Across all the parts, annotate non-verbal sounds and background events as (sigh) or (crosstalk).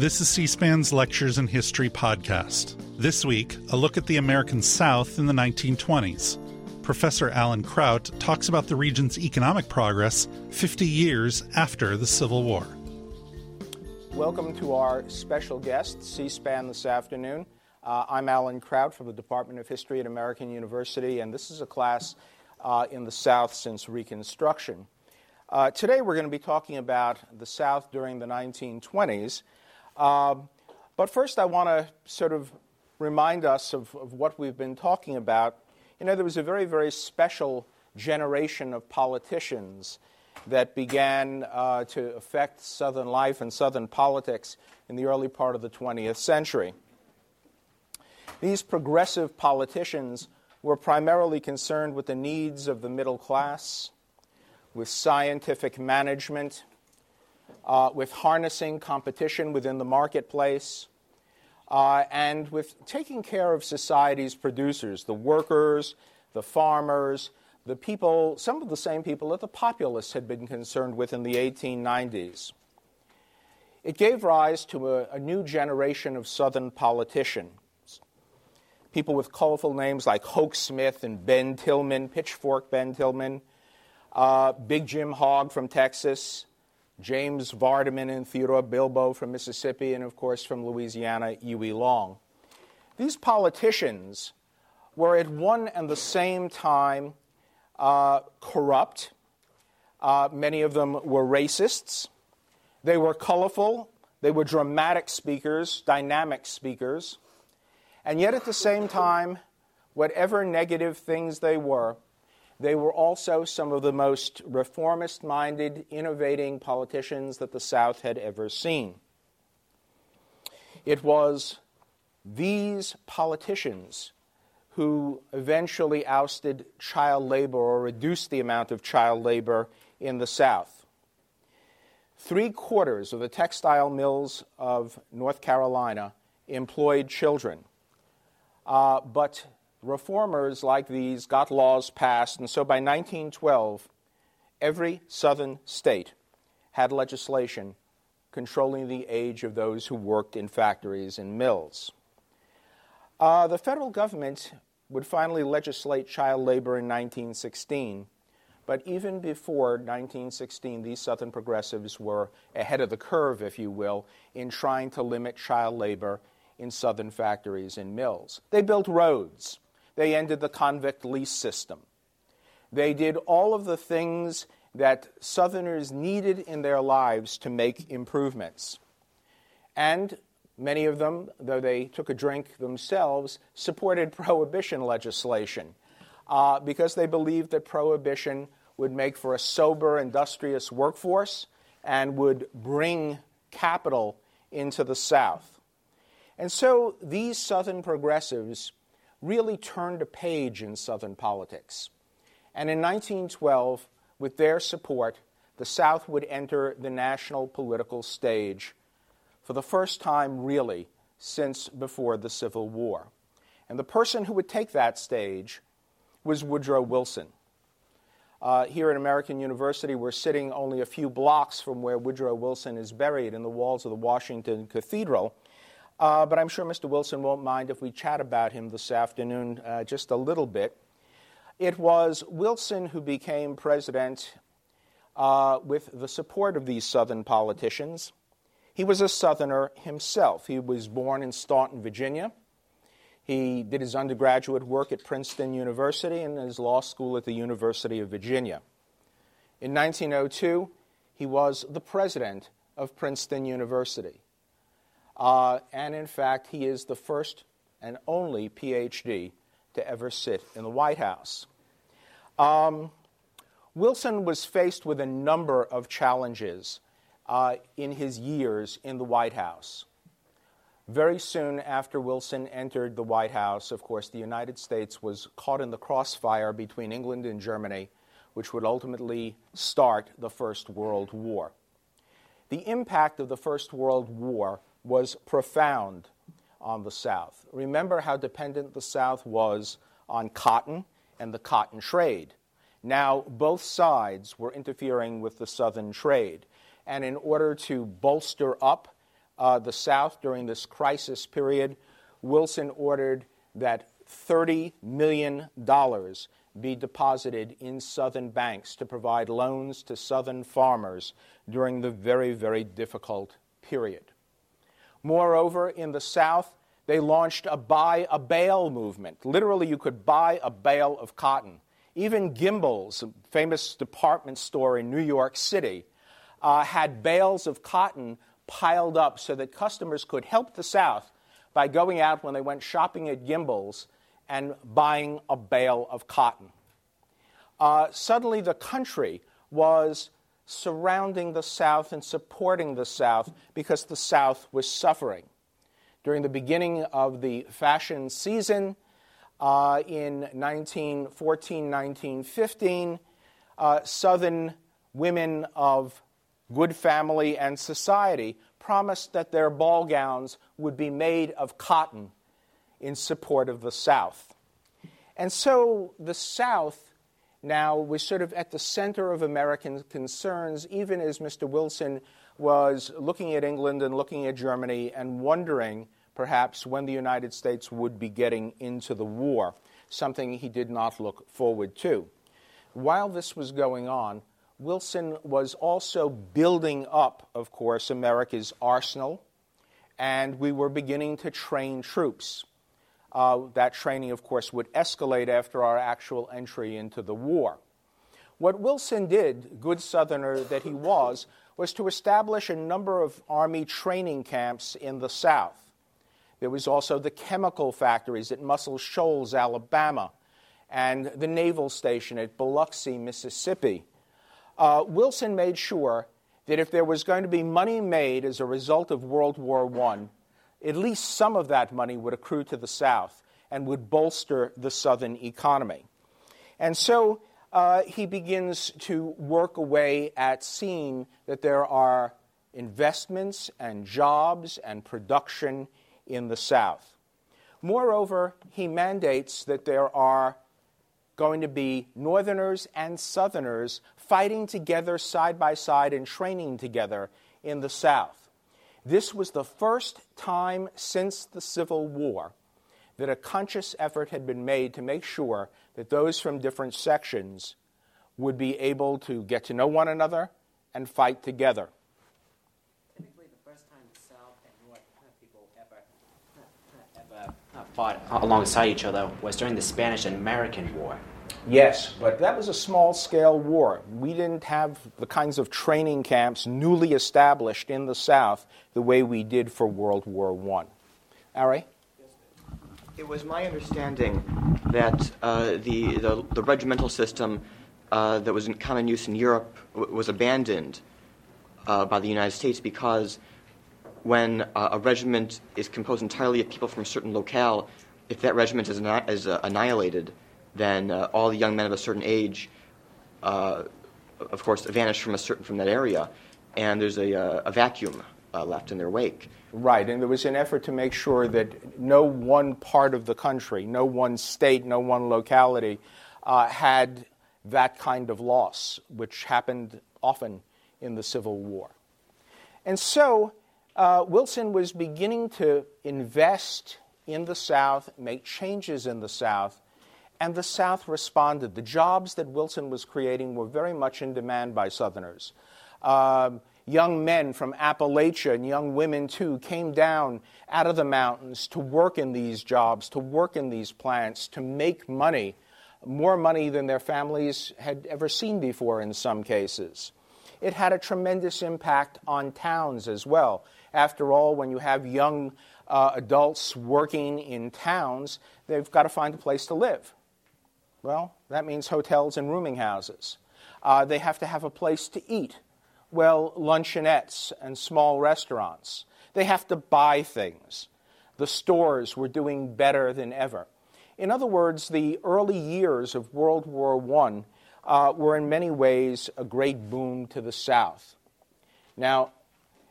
This is C SPAN's Lectures in History podcast. This week, a look at the American South in the 1920s. Professor Alan Kraut talks about the region's economic progress 50 years after the Civil War. Welcome to our special guest, C SPAN, this afternoon. Uh, I'm Alan Kraut from the Department of History at American University, and this is a class uh, in the South since Reconstruction. Uh, today we're going to be talking about the South during the 1920s. Um, but first, I want to sort of remind us of, of what we've been talking about. You know, there was a very, very special generation of politicians that began uh, to affect Southern life and Southern politics in the early part of the 20th century. These progressive politicians were primarily concerned with the needs of the middle class, with scientific management, with harnessing competition within the marketplace, uh, and with taking care of society's producers, the workers, the farmers, the people, some of the same people that the populists had been concerned with in the 1890s. It gave rise to a, a new generation of Southern politicians. People with colorful names like Hoke Smith and Ben Tillman, Pitchfork Ben Tillman, uh, Big Jim Hogg from Texas, James Vardaman and Theodore Bilbo from Mississippi, and of course from Louisiana, Huey Long. These politicians were at one and the same time uh, corrupt. Uh, many of them were racists. They were colorful. They were dramatic speakers, dynamic speakers. And yet, at the same time, whatever negative things they were, they were also some of the most reformist minded, innovating politicians that the South had ever seen. It was these politicians who eventually ousted child labor or reduced the amount of child labor in the South. Three quarters of the textile mills of North Carolina employed children. Uh, but reformers like these got laws passed, and so by 1912, every southern state had legislation controlling the age of those who worked in factories and mills. Uh, the federal government would finally legislate child labor in 1916, but even before 1916, these Southern progressives were ahead of the curve, if you will, in trying to limit child labor in Southern factories and mills. They built roads. They ended the convict lease system. They did all of the things that Southerners needed in their lives to make improvements. And many of them, though they took a drink themselves, supported (laughs) prohibition legislation uh, because they believed that prohibition would make for a sober, industrious workforce and would bring capital into the South. And so these Southern progressives really turned a page in Southern politics. And in 1912, with their support, the South would enter the national political stage for the first time, really, since before the Civil War. And the person who would take that stage was Woodrow Wilson. Uh, here at American University, we're sitting only a few blocks from where Woodrow Wilson is buried in the walls of the Washington Cathedral. Uh, but I'm sure Mr. Wilson won't mind if we chat about him this afternoon uh, just a little bit. It was Wilson who became president uh, with the support of these Southern politicians. He was a Southerner himself. He was born in Staunton, Virginia. He did his undergraduate work at Princeton University and his law school at the University of Virginia. In 1902, he was the president of Princeton University. Uh, and in fact, he is the first and only PhD to ever sit in the White House. Um, Wilson was faced with a number of challenges uh, in his years in the White House. Very soon after Wilson entered the White House, of course, the United States was caught in the crossfire between England and Germany, which would ultimately start the First World War. The impact of the First World War was profound on the South. Remember how dependent the South was on cotton and the cotton trade. Now, both sides were interfering with the Southern trade. And in order to bolster up uh, the South during this crisis period, Wilson ordered that $30 million be deposited in Southern banks to provide loans to Southern farmers during the very, very difficult period. Moreover, in the South, they launched a buy a bale movement. Literally, you could buy a bale of cotton. Even Gimbel's, a famous department store in New York City, uh, had bales of cotton piled up so that customers could help the South by going out when they went shopping at Gimbel's and buying a bale of cotton. Uh, suddenly, the country was surrounding the South and supporting the South because the South was suffering. During the beginning of the fashion season uh, in 1914, 1915, uh, Southern women of good family and society promised that their ball gowns would be made of cotton in support of the South. And so the South now was sort of at the center of American concerns, even as Mr. Wilson was looking at England and looking at Germany and wondering perhaps when the United States would be getting into the war, something he did not look forward to. While this was going on, Wilson was also building up, of course, America's arsenal, and we were beginning to train troops. Uh, that training, of course, would escalate after our actual entry into the war. What Wilson did, good Southerner that he was, was to establish a number of Army training camps in the South. There was also the chemical factories at Muscle Shoals, Alabama, and the naval station at Biloxi, Mississippi uh, Wilson made sure that if there was going to be money made as a result of World War I, at least some of that money would accrue to the South and would bolster the Southern economy. And so uh, he begins to work away at seeing that there are investments and jobs and production in the South. Moreover, he mandates that there are going to be Northerners and Southerners fighting together side by side and training together in the South. This was the first time since the Civil War that a conscious effort had been made to make sure that those from different sections would be able to get to know one another and fight together. Typically, the first time the South and North people ever, ever fought alongside each other was during the Spanish and American War. Yes, but that was a small scale war. We didn't have the kinds of training camps newly established in the South the way we did for World War I. Ari? It was my understanding that uh, the, the, the, regimental system uh, that was in common use in Europe w- was abandoned uh, by the United States because when uh, a regiment is composed entirely of people from a certain locale, if that regiment is, is uh, annihilated, then uh, all the young men of a certain age, uh, of course, vanish from a certain from that area, and there's a, uh, a vacuum uh, left in their wake. Right, and there was an effort to make sure that no one part of the country, no one state, no one locality uh, had that kind of loss, which happened often in the Civil War. And so uh, Wilson was beginning to invest in the South, make changes in the South and the South responded. The jobs that Wilson was creating were very much in demand by Southerners. Um, young men from Appalachia and young women too came down out of the mountains to work in these jobs, to work in these plants, to make money, more money than their families had ever seen before in some cases. It had a tremendous impact on towns as well. After all, when you have young uh, adults working in towns, they've got to find a place to live. Well, that means hotels and rooming houses. Uh, they have to have a place to eat. Well, luncheonettes and small restaurants. They have to buy things. The stores were doing better than ever. In other words, the early years of World War I uh, were in many ways a great boom to the South. Now,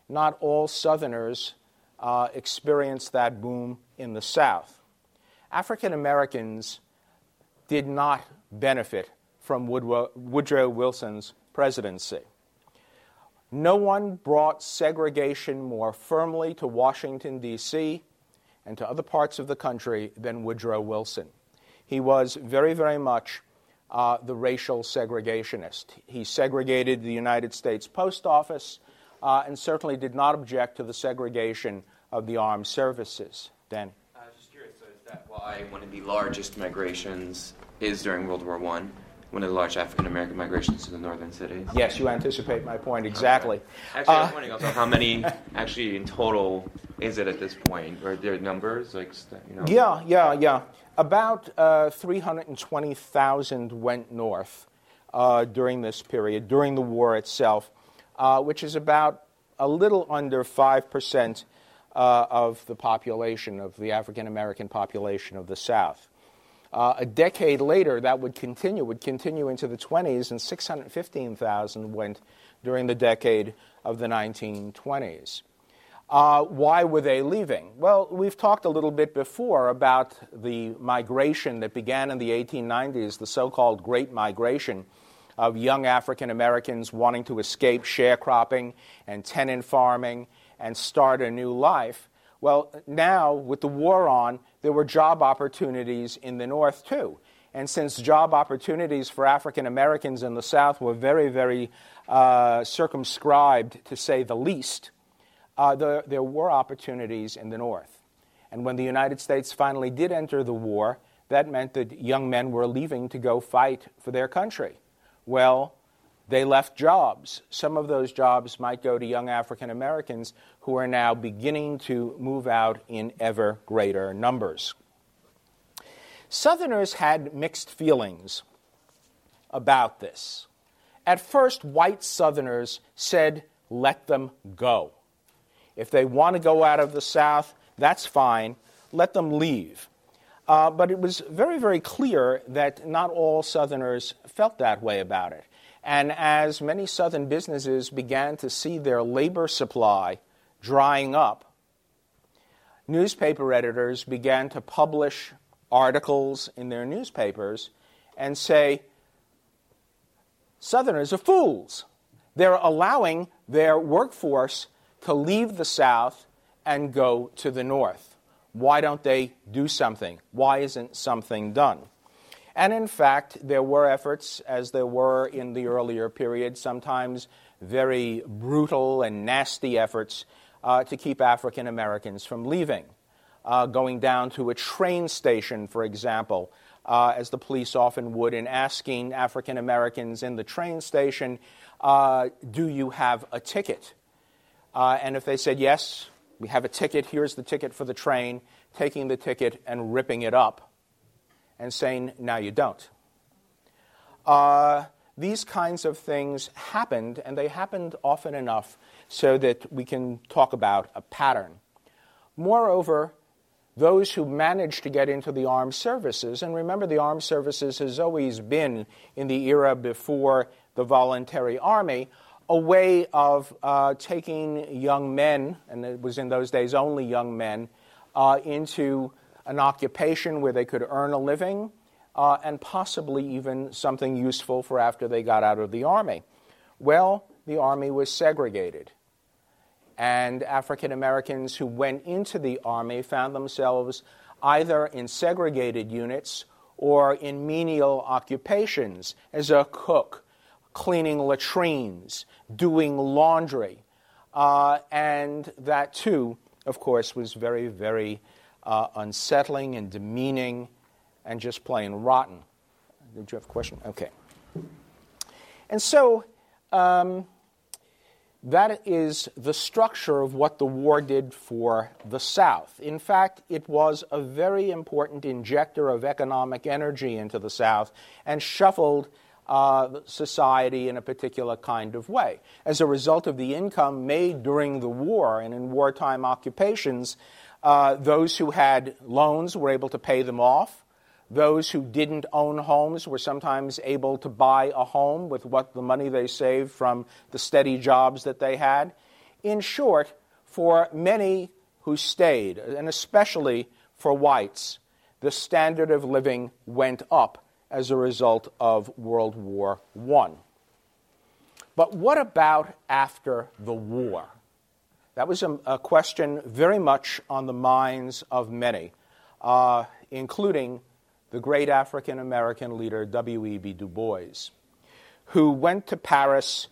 not all Southerners uh, experienced that boom in the South. African Americans did not benefit from Woodrow, Wilson's presidency. No one brought segregation more firmly to Washington, D.C., and to other parts of the country than Woodrow Wilson. He was very, very much uh, the racial segregationist. He segregated the United States Post Office uh, and certainly did not object to the segregation of the armed services. Dan? I was just curious, so is that why one of the largest migrations is during World War I? One of the large African American migrations to the northern cities? Yes, you anticipate my point exactly. Okay. Actually, Uh, wondering also how many actually in total is it at this point? Are there numbers? like you know? Yeah, yeah, yeah. About uh, 320,000 went north uh, during this period, during the war itself, uh, which is about a little under 5% uh, of the population, of the African American population of the South. Uh, a decade later, that would continue, would continue into the 20s, and 615,000 went during the decade of the 1920s. Uh, why were they leaving? Well, we've talked a little bit before about the migration that began in the 1890s, the so called Great Migration of young African Americans wanting to escape sharecropping and tenant farming and start a new life. Well, now, with the war on, there were job opportunities in the North too. And since job opportunities for African Americans in the South were very, very uh, circumscribed, to say the least, uh, there, there were opportunities in the North. And when the United States finally did enter the war, that meant that young men were leaving to go fight for their country. Well, they left jobs. Some of those jobs might go to young African Americans who are now beginning to move out in ever greater numbers. Southerners had mixed feelings about this. At first, white Southerners said, let them go. If they want to go out of the South, that's fine. Let them leave. Uh, but it was very, very clear that not all Southerners felt that way about it. And as many Southern businesses began to see their labor supply drying up, newspaper editors began to publish articles in their newspapers and say, Southerners are fools. They're allowing their workforce to leave the South and go to the North. Why don't they do something? Why isn't something done? And in fact, there were efforts, as there were in the earlier period, sometimes very brutal and nasty efforts uh, to keep African Americans from leaving. Uh, going down to a train station, for example, uh, as the police often would, and asking African Americans in the train station, uh, Do you have a ticket? Uh, and if they said, Yes, we have a ticket, here's the ticket for the train, taking the ticket and ripping it up and saying, Now you don't. Uh, these kinds of things happened, and they happened often enough so that we can talk about a pattern. Moreover, those who managed to get into the armed services, and remember, the armed services has always been, in the era before the voluntary army, a way of uh, taking young men, and it was in those days only young men, uh, into an occupation where they could earn a living uh, and possibly even something useful for after they got out of the army. Well, the army was segregated. And African Americans who went into the army found themselves either in segregated units or in menial occupations as a cook, cleaning latrines, doing laundry. Uh, and that, too, of course, was very, very uh, unsettling and demeaning and just plain rotten. Did you have a question? Okay. And so um, that is the structure of what the war did for the South. In fact, it was a very important injector of economic energy into the South and shuffled uh, society in a particular kind of way. As a result of the income made during the war and in wartime occupations, uh, those who had loans were able to pay them off. Those who didn't own homes were sometimes able to buy a home with what the money they saved from the steady jobs that they had. In short, for many who stayed, and especially for whites, the standard of living went up as a result of World War I. But what about after the war? That was a, a question very much on the minds of many, uh, including the great African American leader W.E.B. Du Bois, who went to Paris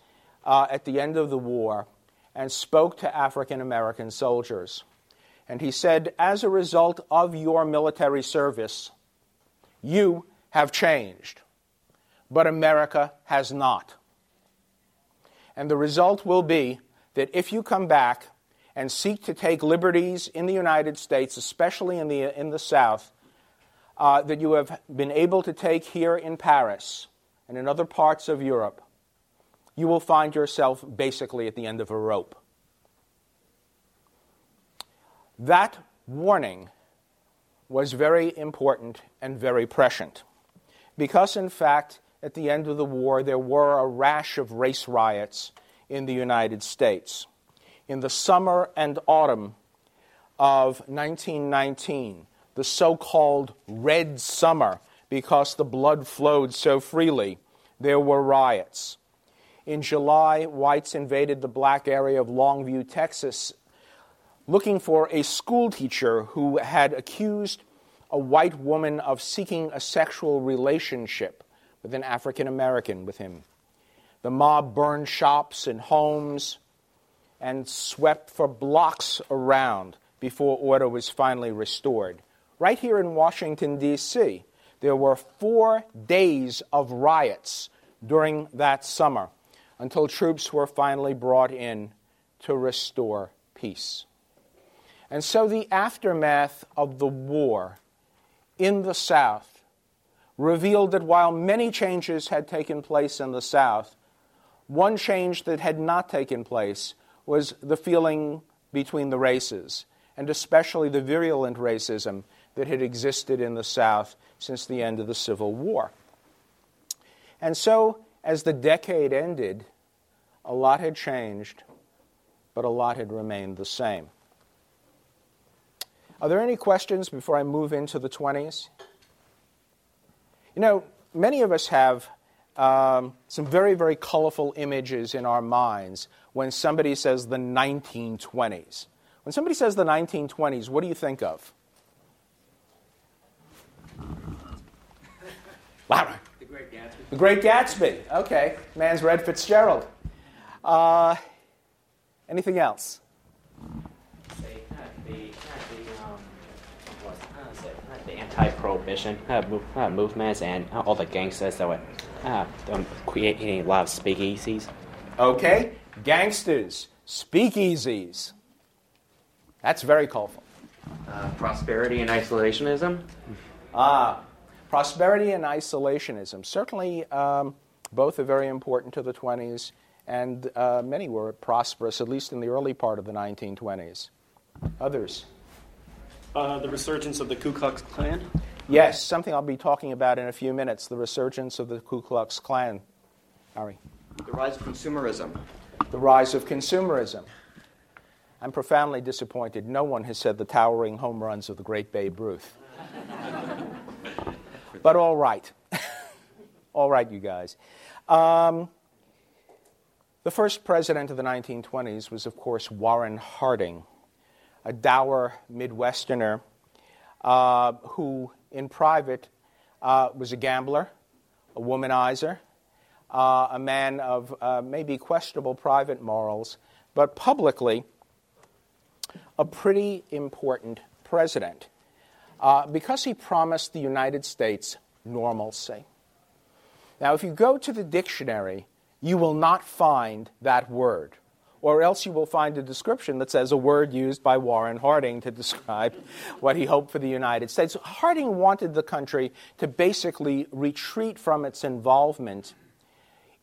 uh, at the end of the war and spoke to African American soldiers. And he said, As a result of your military service, you have changed, but America has not. And the result will be that if you come back and seek to take liberties in the United States, especially in the, in the South, uh, that you have been able to take here in Paris and in other parts of Europe, you will find yourself basically at the end of a rope. That warning was very important and very prescient because, in fact, at the end of the war, there were a rash of race riots in the United States. In the summer and autumn of 1919, the so called Red Summer, because the blood flowed so freely, there were riots. In July, whites invaded the black area of Longview, Texas, looking for a schoolteacher who had accused a white woman of seeking a sexual relationship with an African American with him. The mob burned shops and homes and swept for blocks around before order was finally restored. Right here in Washington, D.C., there were four days of riots during that summer until troops were finally brought in to restore peace. And so the aftermath of the war in the South revealed that while many changes had taken place in the South, one change that had not taken place was the feeling between the races, and especially the virulent racism that had existed in the South since the end of the Civil War. And so, as the decade ended, a lot had changed, but a lot had remained the same. Are there any questions before I move into the 20s? You know, many of us have um, some very, very colorful images in our minds when somebody says the 1920s. When somebody says the 1920s, what do you think of? Louder. The Great Gatsby. The Great Gatsby. Okay. Man's Red Fitzgerald. Uh, anything else? Um, what's, say, the anti-prohibition uh, move, uh, movements and all the gangsters that were uh, um, creating a lot of speakeasies. Okay. Gangsters, speakeasies. That's very colorful. Uh, prosperity and isolationism. Ah, prosperity and isolationism. Certainly, um, both are very important to the 20s, and uh, many were prosperous, at least in the early part of the 1920s. Others? Uh, the resurgence of the Ku Klux Klan. Yes, something I'll be talking about in a few minutes the resurgence of the Ku Klux Klan. Harry. The rise of consumerism. The rise of consumerism. I'm profoundly disappointed. No one has said the towering home runs of the great Babe Ruth. (laughs) but all right. (laughs) all right, you guys. Um, the first president of the 1920s was, of course, Warren Harding, a dour Midwesterner uh, who, in private, uh, was a gambler, a womanizer, uh, a man of uh, maybe questionable private morals, but publicly, a pretty important president uh, because he promised the United States normalcy. Now, if you go to the dictionary, you will not find that word, or else you will find a description that says a word used by Warren Harding to describe (laughs) what he hoped for the United States. Harding wanted the country to basically retreat from its involvement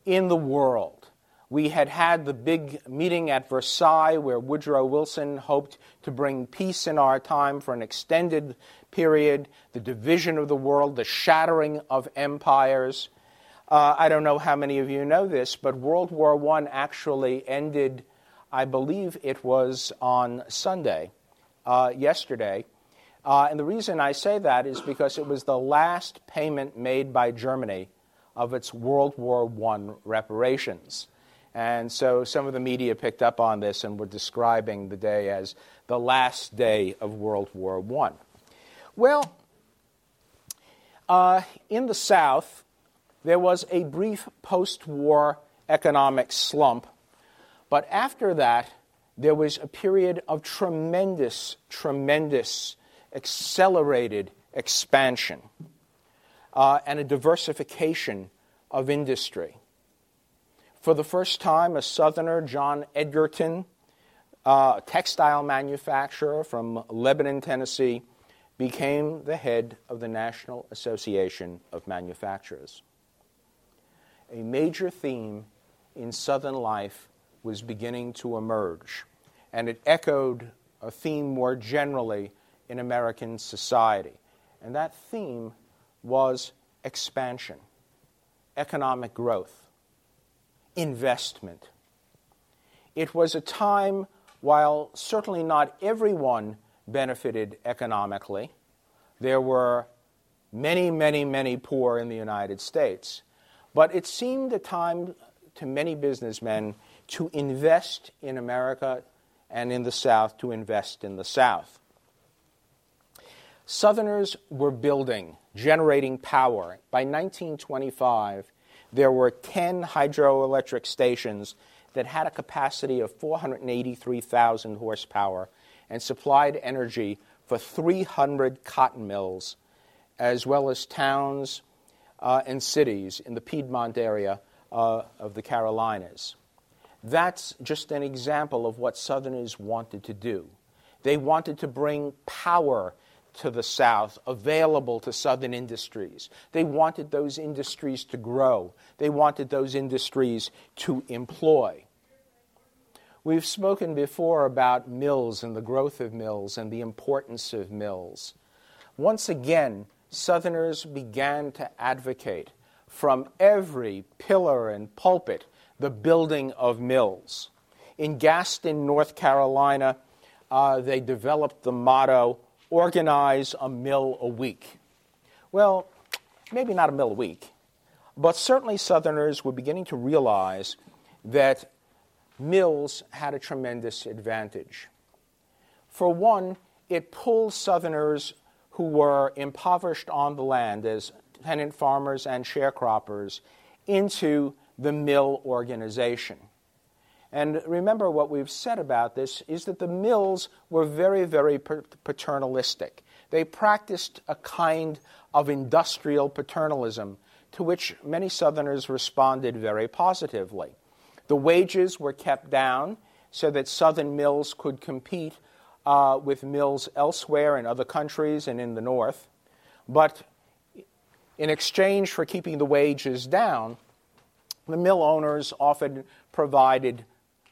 in the world. We had had the big meeting at Versailles where Woodrow Wilson hoped to bring peace in our time for an extended period, the division of the world, the shattering of empires. Uh, I don't know how many of you know this, but World War I actually ended, I believe it was on Sunday, uh, yesterday. Uh, and the reason I say that is because it was the last payment made by Germany of its World War I reparations. And so some of the media picked up on this and were describing the day as the last day of World War I. Well, uh, in the South, there was a brief post war economic slump, but after that, there was a period of tremendous, tremendous, accelerated expansion uh, and a diversification of industry. For the first time, a Southerner, John Edgerton, uh, a textile manufacturer from Lebanon, Tennessee, became the head of the National Association of Manufacturers. A major theme in Southern life was beginning to emerge, and it echoed a theme more generally in American society. And that theme was expansion, economic growth, investment. It was a time, while certainly not everyone benefited economically. There were many, many, many poor in the United States. But it seemed a time to many businessmen to invest in America and in the South, to invest in the South. Southerners were building, generating power. By 1925, there were 10 hydroelectric stations that had a capacity of 483,000 horsepower and supplied energy for 300 cotton mills, as well as towns uh, and cities in the Piedmont area uh, of the Carolinas. That's just an example of what Southerners wanted to do. They wanted to bring power to the South available to Southern industries. They wanted those industries to grow, they wanted those industries to employ. We've spoken before about mills and the growth of mills and the importance of mills. Once again, Southerners began to advocate from every pillar and pulpit the building of mills. In Gaston, North Carolina, uh, they developed the motto organize a mill a week. Well, maybe not a mill a week, but certainly Southerners were beginning to realize that mills had a tremendous advantage. For one, it pulled Southerners who were impoverished on the land as tenant farmers and sharecroppers into the mill organization. And remember, what we've said about this is that the mills were very, very paternalistic. They practiced a kind of industrial paternalism to which many Southerners responded very positively. The wages were kept down so that Southern mills could compete uh, with mills elsewhere in other countries and in the North. But in exchange for keeping the wages down, the mill owners often provided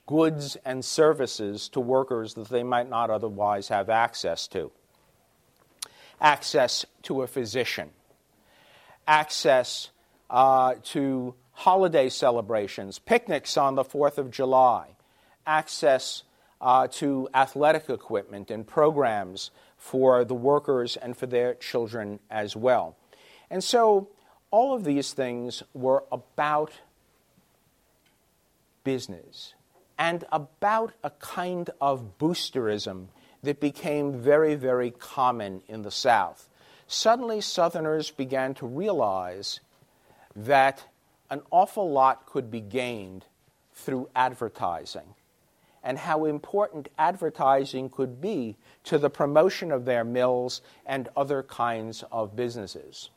goods and services to workers that they might not otherwise have access to. Access to a physician, access uh, to holiday celebrations, picnics on the 4th of July, access uh, to athletic equipment and programs for the workers and for their children as well. And so all of these things were about business and about a kind of boosterism that became very, very common in the South. Suddenly, Southerners began to realize that an awful lot could be gained through advertising and how important advertising could be to the promotion of their mills and other kinds of businesses.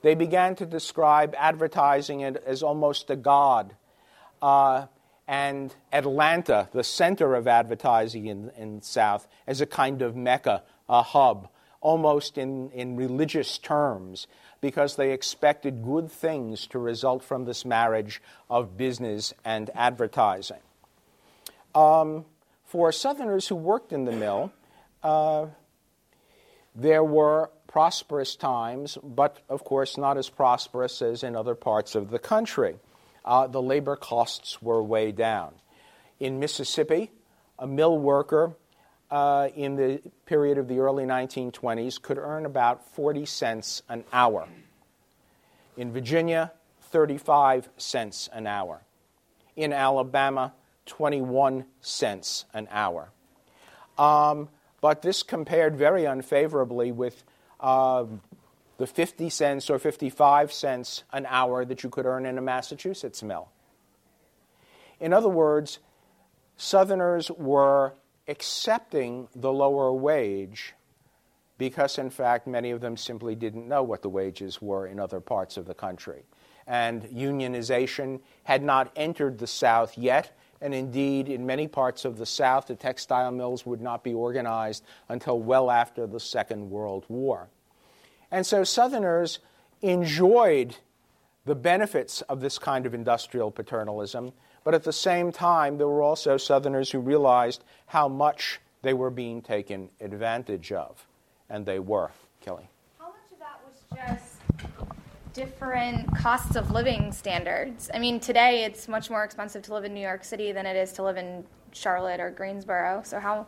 They began to describe advertising as almost a god. Uh, and Atlanta, the center of advertising in, in the South, as a kind of mecca, a hub, almost in, in religious terms, because they expected good things to result from this marriage of business and advertising. Um, for Southerners who worked in the mill, uh, there were prosperous times, but of course not as prosperous as in other parts of the country. Uh, the labor costs were way down. In Mississippi, a mill worker uh, in the period of the early 1920s could earn about 40 cents an hour. In Virginia, 35 cents an hour. In Alabama, 21 cents an hour. Um, but this compared very unfavorably with uh, the 50 cents or 55 cents an hour that you could earn in a Massachusetts mill. In other words, Southerners were accepting the lower wage because, in fact, many of them simply didn't know what the wages were in other parts of the country. And unionization had not entered the South yet, and indeed, in many parts of the South, the textile mills would not be organized until well after the Second World War. And so Southerners enjoyed the benefits of this kind of industrial paternalism, but at the same time, there were also Southerners who realized how much they were being taken advantage of. And they were. Kelly. How much of that was just different costs of living standards? I mean, today it's much more expensive to live in New York City than it is to live in Charlotte or Greensboro. So, how.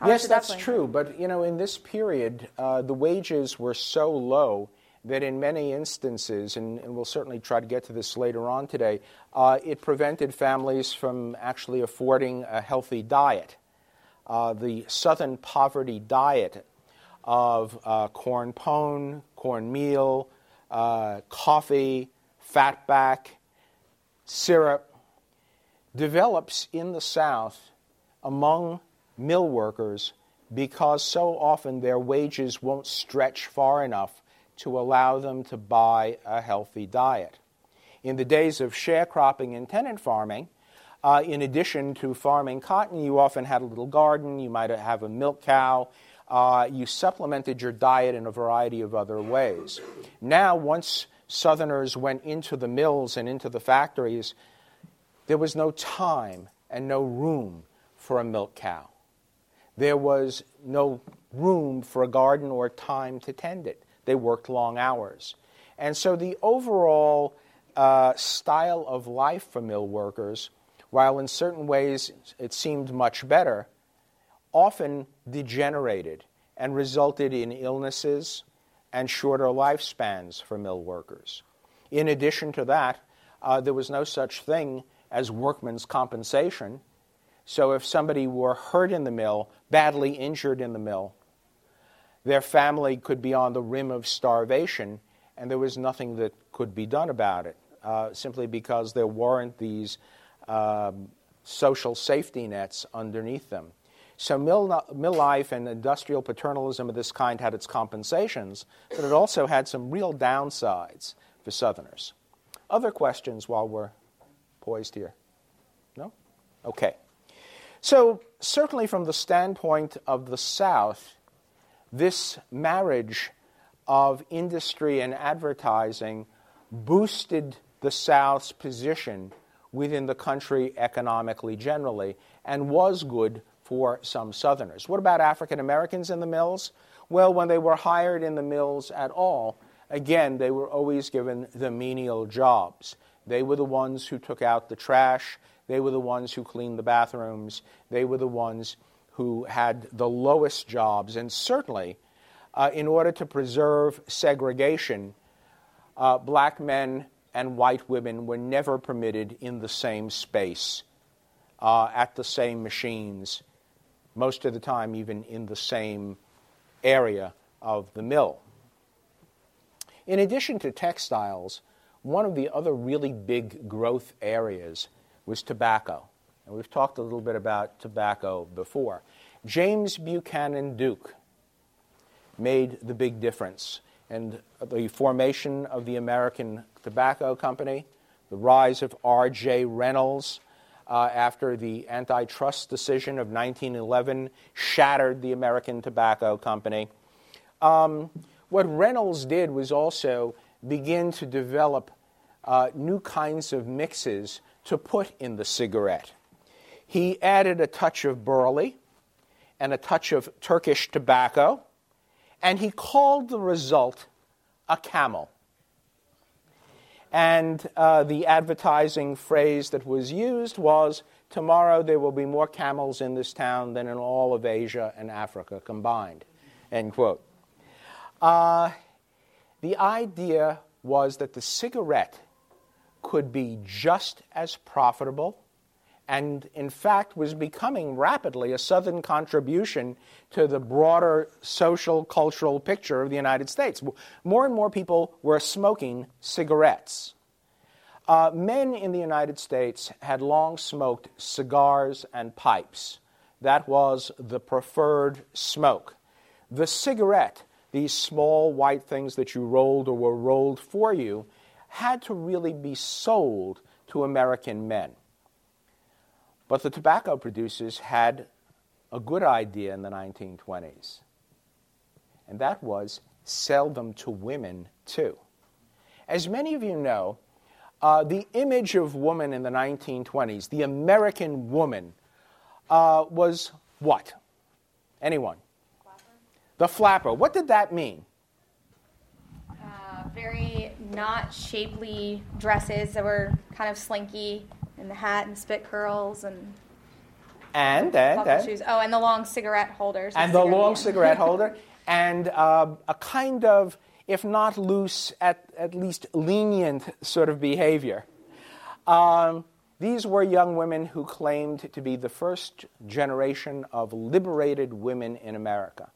how yes, that's that true. But, you know, in this period, uh, the wages were so low that in many instances, and, and, we'll certainly try to get to this later on today, uh, it prevented families from actually affording a healthy diet. Uh, the Southern poverty diet of uh, corn pone, cornmeal, uh, coffee, fatback, syrup, develops in the South among mill workers because so often their wages won't stretch far enough to allow them to buy a healthy diet. In the days of sharecropping and tenant farming, uh, in addition to farming cotton, you often had a little garden, you might have a milk cow, uh, you supplemented your diet in a variety of other ways. Now, once Southerners went into the mills and into the factories, there was no time and no room for a milk cow. There was no room for a garden or time to tend it. They worked long hours. And so the overall uh, style of life for mill workers, while in certain ways it seemed much better, often degenerated and resulted in illnesses and shorter lifespans for mill workers. In addition to that, uh, there was no such thing as workman's compensation. So if somebody were hurt in the mill, badly injured in the mill, their family could be on the rim of starvation, and there was nothing that could be done about it, uh, simply because there weren't these um, social safety nets underneath them. So, mill, mill life and industrial paternalism of this kind had its compensations, but it also had some real downsides for Southerners. Other questions while we're poised here? No? Okay. So, certainly from the standpoint of the South, this marriage of industry and advertising boosted the South's position within the country economically generally and was good for some Southerners. What about African Americans in the mills? Well, when they were hired in the mills at all, again, they were always given the menial jobs. They were the ones who took out the trash, they were the ones who cleaned the bathrooms, they were the ones who had the lowest jobs, and certainly uh, in order to preserve segregation, uh, black men and white women were never permitted in the same space, uh, at the same machines, most of the time, even in the same area of the mill. In addition to textiles, one of the other really big growth areas was tobacco. And we've talked a little bit about tobacco before. James Buchanan Duke made the big difference. And the formation of the American Tobacco Company, the rise of R.J. Reynolds uh, after the antitrust decision of 1911 shattered the American Tobacco Company. Um, what Reynolds did was also begin to develop uh, new kinds of mixes to put in the cigarette. He added a touch of burley and a touch of Turkish tobacco, and he called the result a camel. And uh, the advertising phrase that was used was Tomorrow there will be more camels in this town than in all of Asia and Africa combined. End quote. Uh, the idea was that the cigarette could be just as profitable and, in fact, was becoming rapidly a Southern contribution to the broader social cultural picture of the United States. More and more people were smoking cigarettes. Uh, men in the United States had long smoked cigars and pipes. That was the preferred smoke. The cigarette, these small white things that you rolled or were rolled for you, had to really be sold to American men. But the tobacco producers had a good idea in the 1920s, and that was sell them to women too. As many of you know, uh, the image of woman in the 1920s, the American woman, uh, was what? Anyone? Flapper. The flapper. What did that mean? Uh, very not shapely dresses that were kind of slinky, and the hat and spit curls and and and, and shoes. Oh, and the long cigarette holders. And the long cigarette (laughs) holder, and uh, a kind of, if not loose, at, at least lenient sort of behavior. Um, these were young women who claimed to be the first generation of liberated women in America,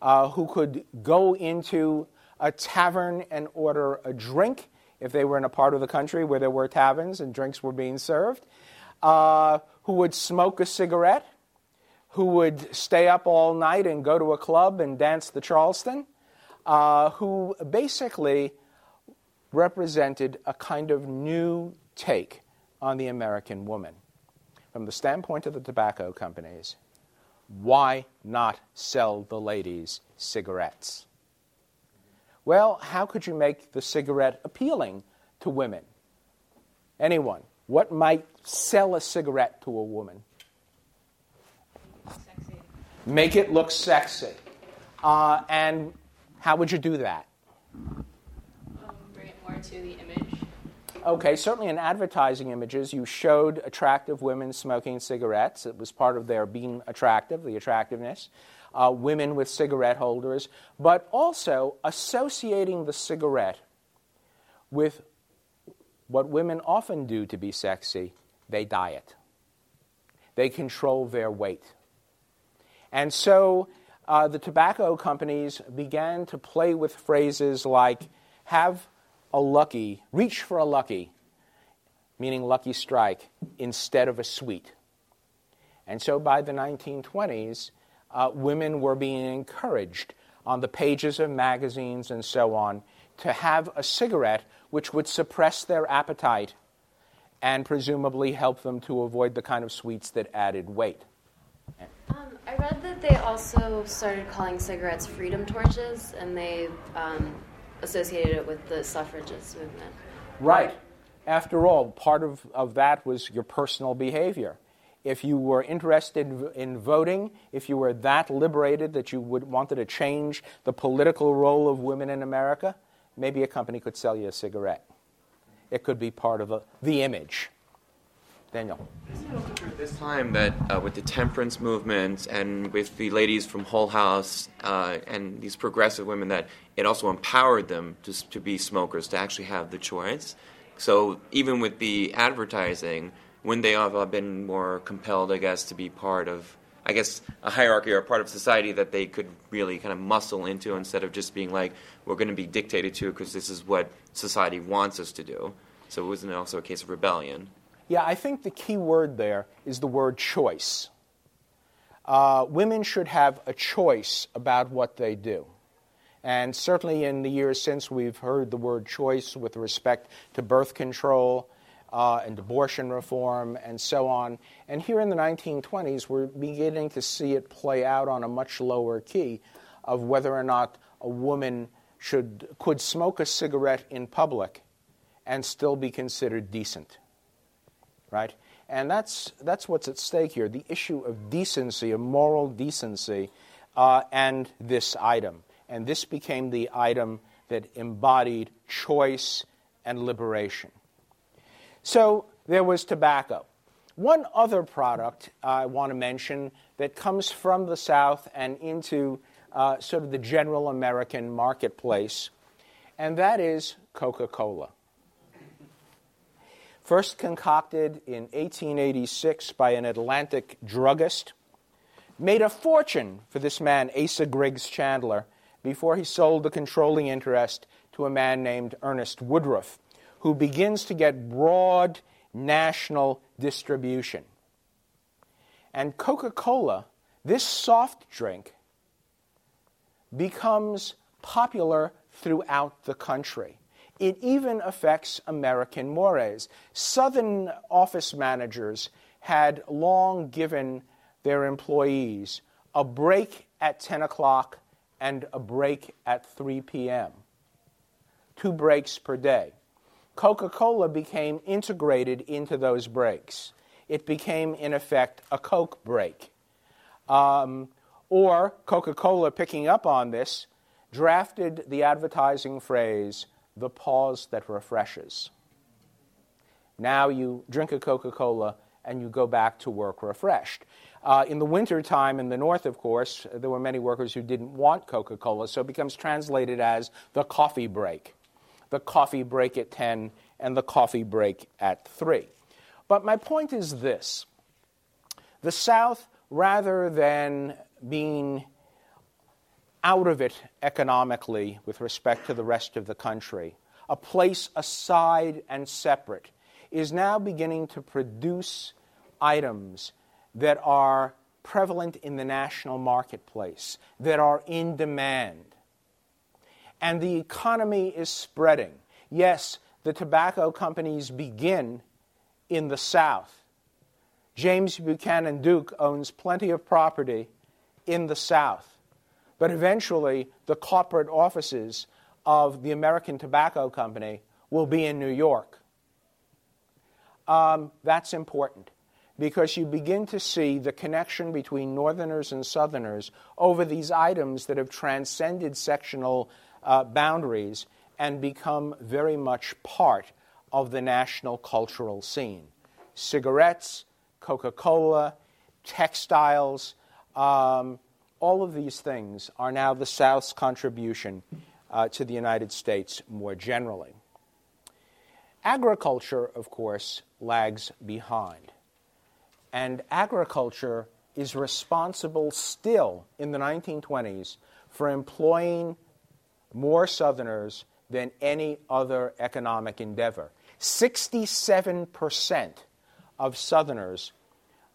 uh, who could go into a tavern and order a drink if they were in a part of the country where there were taverns and drinks were being served, uh, who would smoke a cigarette, who would stay up all night and go to a club and dance the Charleston, uh, who basically represented a kind of new take on the American woman. From the standpoint of the tobacco companies, why not sell the ladies cigarettes? Well, how could you make the cigarette appealing to women? Anyone? What might sell a cigarette to a woman? Sexy. Make it look sexy. Uh, and how would you do that? Um, bring it more to the image. Okay, certainly in advertising images, you showed attractive women smoking cigarettes. It was part of their being attractive, the attractiveness uh, women with cigarette holders, but also associating the cigarette with what women often do to be sexy they diet, they control their weight. And so uh, the tobacco companies began to play with phrases like have a lucky, reach for a lucky, meaning lucky strike, instead of a sweet. And so by the 1920s, uh, women were being encouraged on the pages of magazines and so on to have a cigarette which would suppress their appetite and presumably help them to avoid the kind of sweets that added weight. Um, I read that they also started calling cigarettes freedom torches and they um, associated it with the suffragist movement. Right. After all, part of, of that was your personal behavior if you were interested in voting, if you were that liberated that you would wanted to change the political role of women in America, maybe a company could sell you a cigarette. It could be part of a, the image. Daniel. This time that uh, with the temperance movement and with the ladies from Hull House uh, and these progressive women that it also empowered them to, to be smokers, to actually have the choice. So even with the advertising, when they have been more compelled, I guess, to be part of, I guess, a hierarchy or a part of society that they could really kind of muscle into instead of just being like, we're going to be dictated to because this is what society wants us to do. So it wasn't also a case of rebellion. Yeah, I think the key word there is the word choice. Uh, women should have a choice about what they do. And certainly in the years since, we've heard the word choice with respect to birth control uh, and abortion reform and so on. And here in the 1920s, we're beginning to see it play out on a much lower key of whether or not a woman should, could smoke a cigarette in public and still be considered decent. Right? And that's, that's what's at stake here the issue of decency, of moral decency, uh, and this item. And this became the item that embodied choice and liberation. So there was tobacco. One other product I want to mention that comes from the South and into uh, sort of the general American marketplace, and that is Coca Cola. first concocted in 1886 by an Atlanta druggist, made a fortune for this man, Asa Griggs Candler, before he sold the controlling interest to a man named Ernest Woodruff, who begins to get broad national distribution. And Coca Cola, this soft drink, becomes popular throughout the country. It even affects American mores. Southern office managers had long given their employees a break at 10 o'clock and a break at 3 p.m. Two breaks per day. Coca Cola became integrated into those breaks. It became, in effect, a Coke break. Um, or Coca Cola, picking up on this, drafted the advertising phrase, the pause that refreshes. Now you drink a Coca Cola and you go back to work refreshed. Uh, in the wintertime in the north, of course, there were many workers who didn't want Coca Cola, so it becomes translated as the coffee break. The coffee break at 10 and the coffee break at 3. But my point is this the South, rather than being out of it economically with respect to the rest of the country, a place aside and separate, is now beginning to produce items that are prevalent in the national marketplace, that are in demand. And the economy is spreading. Yes, the tobacco companies begin in the South. James Buchanan Duke owns plenty of property in the South. But eventually, the corporate offices of the American Tobacco Company will be in New York. Um, that's important because you begin to see the connection between Northerners and Southerners over these items that have transcended sectional uh, boundaries and become very much part of the national cultural scene. Cigarettes, Coca Cola, textiles, um, all of these things are now the South's contribution uh, to the United States more generally. Agriculture, of course, lags behind. And agriculture is responsible still in the 1920s for employing more Southerners than any other economic endeavor. 67% of Southerners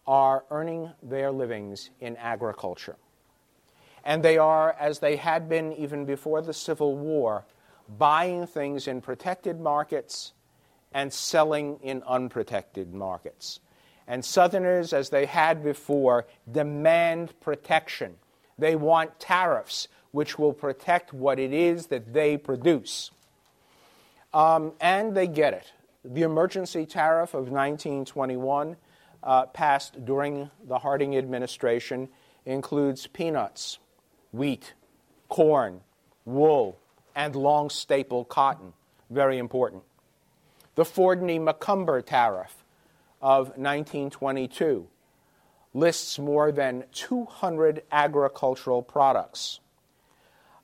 are earning their livings in agriculture. And they are, as they had been even before the Civil War, buying things in protected markets and selling in unprotected markets. And Southerners, as they had before, demand protection. They want tariffs which will protect what it is that they produce. Um, and they get it. The emergency tariff of 1921, uh, passed during the Harding administration, includes peanuts, wheat, corn, wool, and long staple cotton. Very important. The Fordney McCumber tariff of 1922 lists more than 200 agricultural products.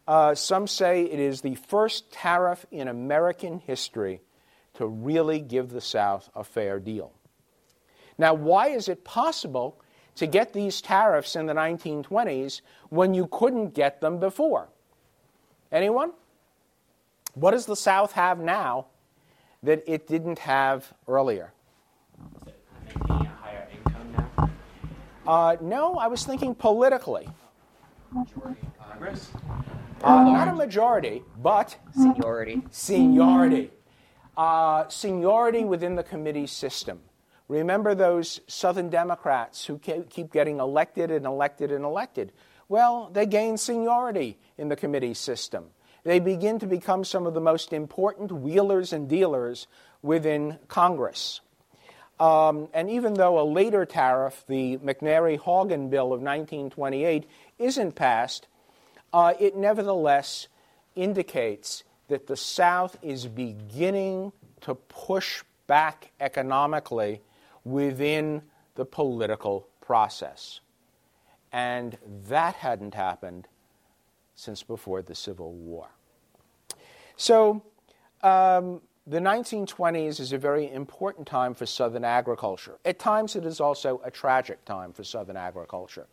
Uh, some say it is the first tariff in American history to really give the South a fair deal. Now, why is it possible to get these tariffs in the 1920s when you couldn't get them before? Anyone? What does the South have now that it didn't have earlier? A higher income now? Uh, no, I was thinking politically. Congress. Uh, not a majority, but Seniority. seniority. Uh, seniority within the committee system. Remember those Southern Democrats who keep getting elected and elected and elected? Well, they gain seniority in the committee system. They begin to become some of the most important wheelers and dealers within Congress. Um, and even though a later tariff, the McNary Haugen Bill of 1928, isn't passed, uh, it nevertheless indicates that the South is beginning to push back economically within the political process. And that hadn't happened since before the Civil War. So, um, the 1920s is a very important time for Southern agriculture. At times, it is also a tragic time for Southern agriculture.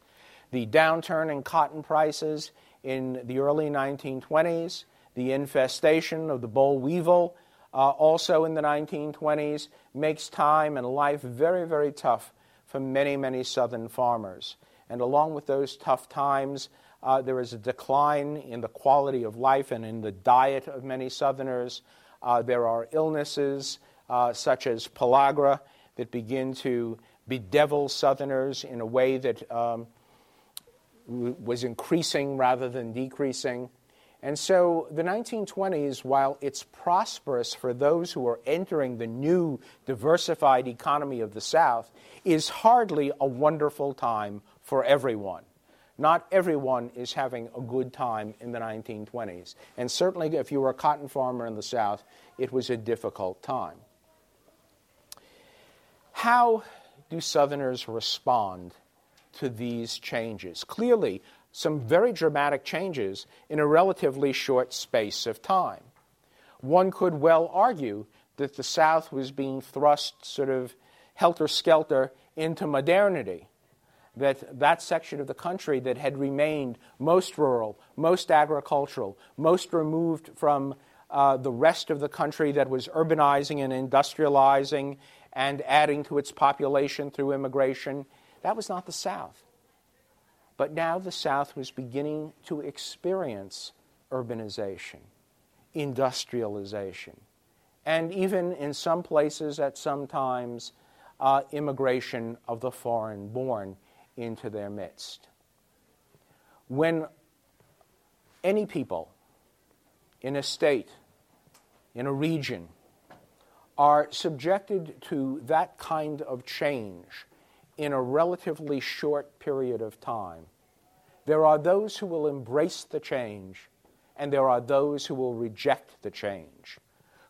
The downturn in cotton prices in the early 1920s, the infestation of the boll weevil uh, also in the 1920s, makes time and life very, very tough for many, many Southern farmers. And along with those tough times, uh, there is a decline in the quality of life and in the diet of many Southerners. Uh, there are illnesses uh, such as pellagra that begin to bedevil Southerners in a way that um, was increasing rather than decreasing. And so the 1920s, while it's prosperous for those who are entering the new diversified economy of the South, is hardly a wonderful time for everyone. Not everyone is having a good time in the 1920s. And certainly, if you were a cotton farmer in the South, it was a difficult time. How do Southerners respond to these changes? Clearly, some very dramatic changes in a relatively short space of time. One could well argue that the South was being thrust sort of helter skelter into modernity that that section of the country that had remained most rural, most agricultural, most removed from uh, the rest of the country that was urbanizing and industrializing and adding to its population through immigration, that was not the South. But now the South was beginning to experience urbanization, industrialization, and even in some places at some times, uh, immigration of the foreign born into their midst. When any people in a state, in a region, are subjected to that kind of change in a relatively short period of time, there are those who will embrace the change and there are those who will reject the change,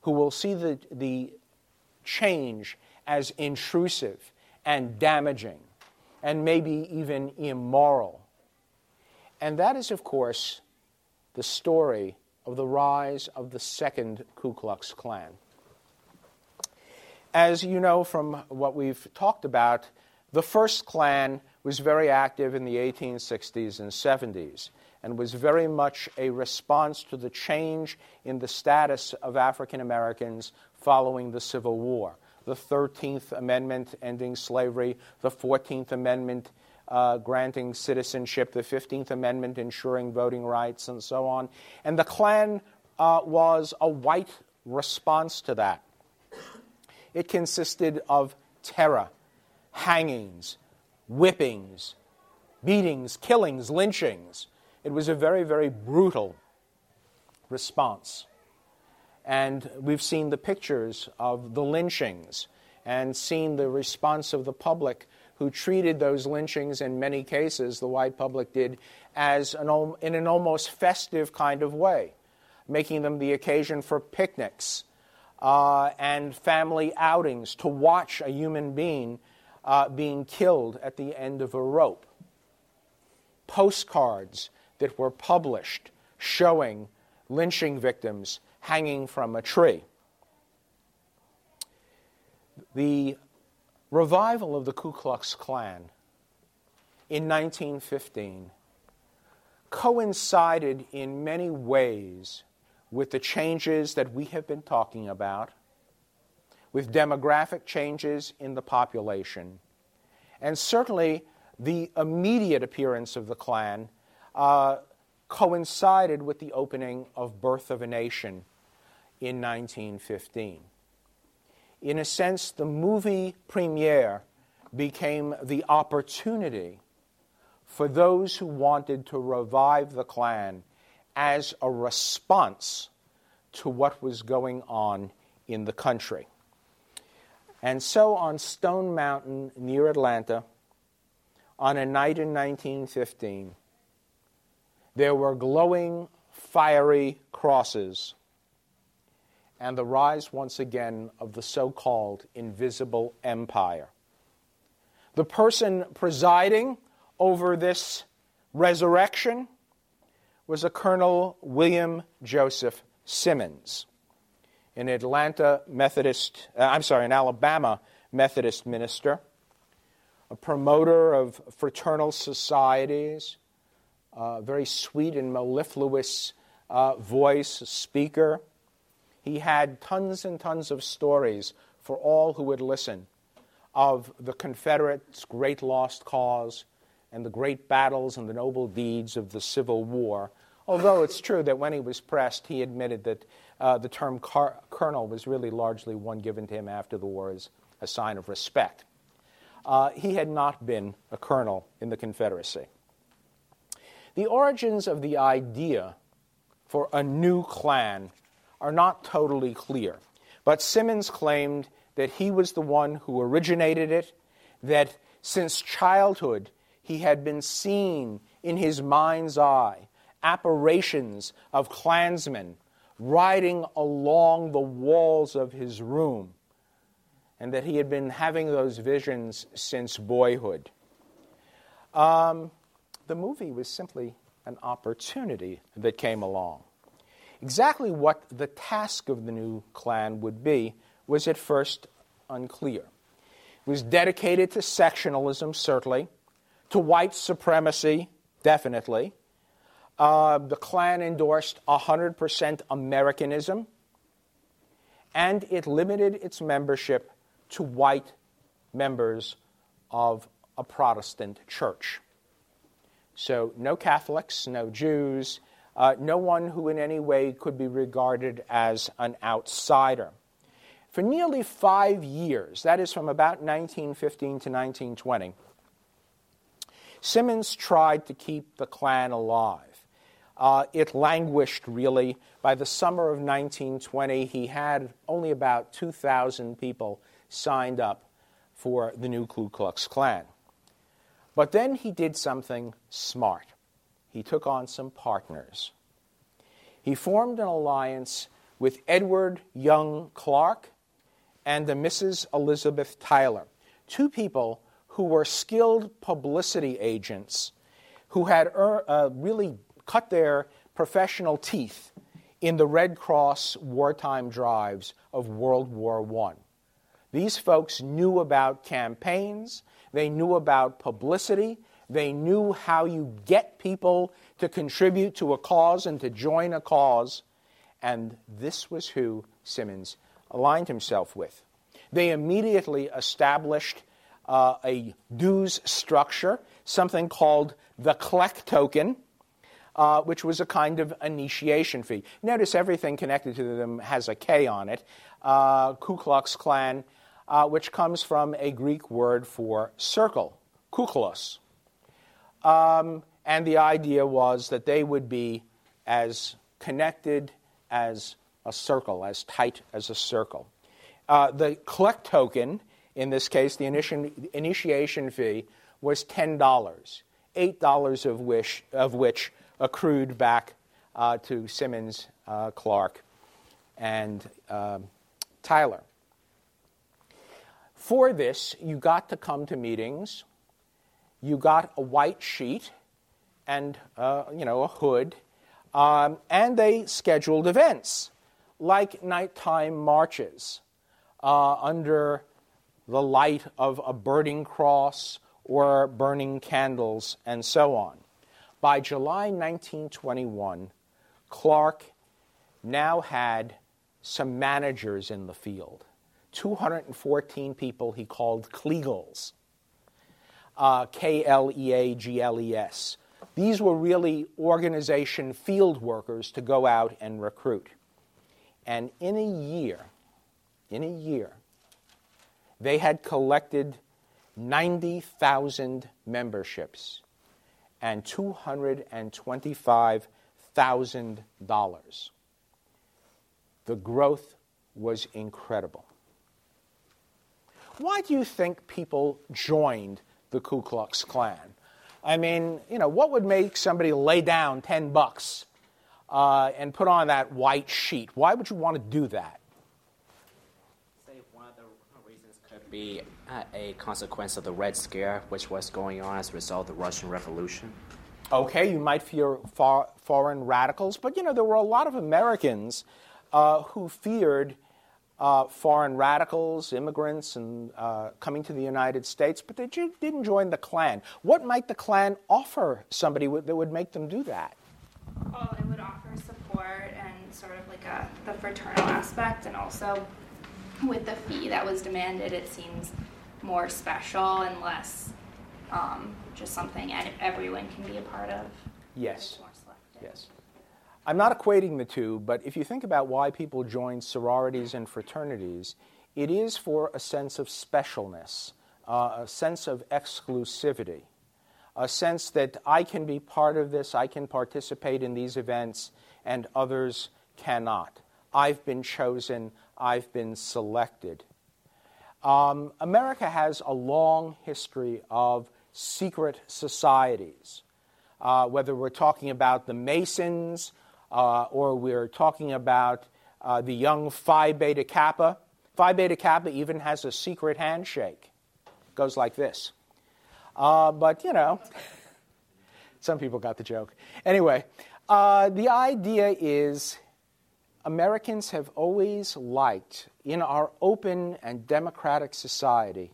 who will see the, the change as intrusive and damaging and maybe even immoral. And that is, of course, the story of the rise of the second Ku Klux Klan. As you know from what we've talked about, the first Klan was very active in the 1860s and 70s and was very much a response to the change in the status of African Americans following the Civil War the 13th Amendment ending slavery, the 14th Amendment uh, granting citizenship, the 15th Amendment ensuring voting rights, and so on. And the Klan uh, was a white response to that. It consisted of terror, hangings, whippings, beatings, killings, lynchings. It was a very, very brutal response. And we've seen the pictures of the lynchings and seen the response of the public who treated those lynchings in many cases, the white public did, as an, in an almost festive kind of way, making them the occasion for picnics uh, and family outings to watch a human being uh, being killed at the end of a rope. Postcards that were published showing lynching victims hanging from a tree. The revival of the Ku Klux Klan in 1915 coincided in many ways with the changes that we have been talking about, with demographic changes in the population, and certainly the immediate appearance of the Klan uh, coincided with the opening of Birth of a Nation in 1915. In a sense, the movie premiere became the opportunity for those who wanted to revive the Klan as a response to what was going on in the country. And so on Stone Mountain near Atlanta, on a night in 1915, there were glowing, fiery crosses and the rise once again of the so called invisible empire. The person presiding over this resurrection was a Colonel William Joseph Simmons. An Atlanta Methodist, uh, I'm sorry, an Alabama Methodist minister, a promoter of fraternal societies, a very sweet and mellifluous uh, voice, speaker. He had tons and tons of stories for all who would listen of the Confederates' great lost cause and the great battles and the noble deeds of the Civil War. Although it's true that when he was pressed, he admitted that uh, the term car- colonel was really largely one given to him after the war as a sign of respect. Uh, he had not been a colonel in the Confederacy. The origins of the idea for a new Klan are not totally clear, but Simmons claimed that he was the one who originated it, that since childhood he had been seen in his mind's eye apparitions of Klansmen riding along the walls of his room, and that he had been having those visions since boyhood. Um, the movie was simply an opportunity that came along. Exactly what the task of the new Klan would be was at first unclear. It was dedicated to sectionalism, certainly, to white supremacy, definitely. Uh, the Klan endorsed 100% Americanism, and it limited its membership to white members of a Protestant church. So, no Catholics, no Jews, uh, no one who in any way could be regarded as an outsider. For nearly five years, that is from about 1915 to 1920, Simmons tried to keep the Klan alive. Uh, it languished really. By the summer of 1920, he had only about 2,000 people signed up for the new Ku Klux Klan. But then he did something smart. He took on some partners. He formed an alliance with Edward Young Clarke and the Mrs. Elizabeth Tyler, two people who were skilled publicity agents who had uh, really cut their professional teeth in the Red Cross wartime drives of World War I. These folks knew about campaigns, they knew about publicity, they knew how you get people to contribute to a cause and to join a cause, and this was who Simmons aligned himself with. They immediately established uh, a dues structure, something called the Klectoken, uh, which was a kind of initiation fee. Notice everything connected to them has a K on it. Uh, Ku Klux Klan, uh, which comes from a Greek word for circle, kuklos. Um, and the idea was that they would be as connected as a circle, as tight as a circle. Uh, the Klectoken, in this case, the initi- initiation fee, was $10, $8 of which, of which accrued back uh, to Simmons, uh, Clarke, and um, Tyler. For this, you got to come to meetings. You got a white sheet and uh, you know a hood, um, and they scheduled events like nighttime marches uh, under the light of a burning cross or burning candles and so on. By July 1921, Clarke now had some managers in the field 214 people he called Kleagles, uh, K L E A G L E S. These were really organization field workers to go out and recruit. And in a year, in a year, they had collected 90,000 memberships and $225,000. The growth was incredible. Why do you think people joined the Ku Klux Klan? I mean, you know, what would make somebody lay down 10 bucks uh, and put on that white sheet? Why would you want to do that? Be uh, a consequence of the Red Scare, which was going on as a result of the Russian Revolution? Okay, you might fear far, foreign radicals, but you know, there were a lot of Americans uh, who feared uh, foreign radicals, immigrants, and uh, coming to the United States, but they didn't join the Klan. What might the Klan offer somebody that would make them do that? Oh, it would offer support and sort of like a, the fraternal aspect, and also with the fee that was demanded, it seems more special and less um, just something everyone can be a part of. Yes. Yes. I'm not equating the two, but if you think about why people join sororities and fraternities, it is for a sense of specialness, uh, a sense of exclusivity, a sense that I can be part of this, I can participate in these events, and others cannot. I've been chosen, I've been selected. Um, America has a long history of secret societies. Uh, whether we're talking about the Masons, uh, or we're talking about uh, the young Phi Beta Kappa. Phi Beta Kappa even has a secret handshake. It goes like this. Uh, but, you know, (laughs) some people got the joke. Anyway, uh, the idea is Americans have always liked, in our open and democratic society,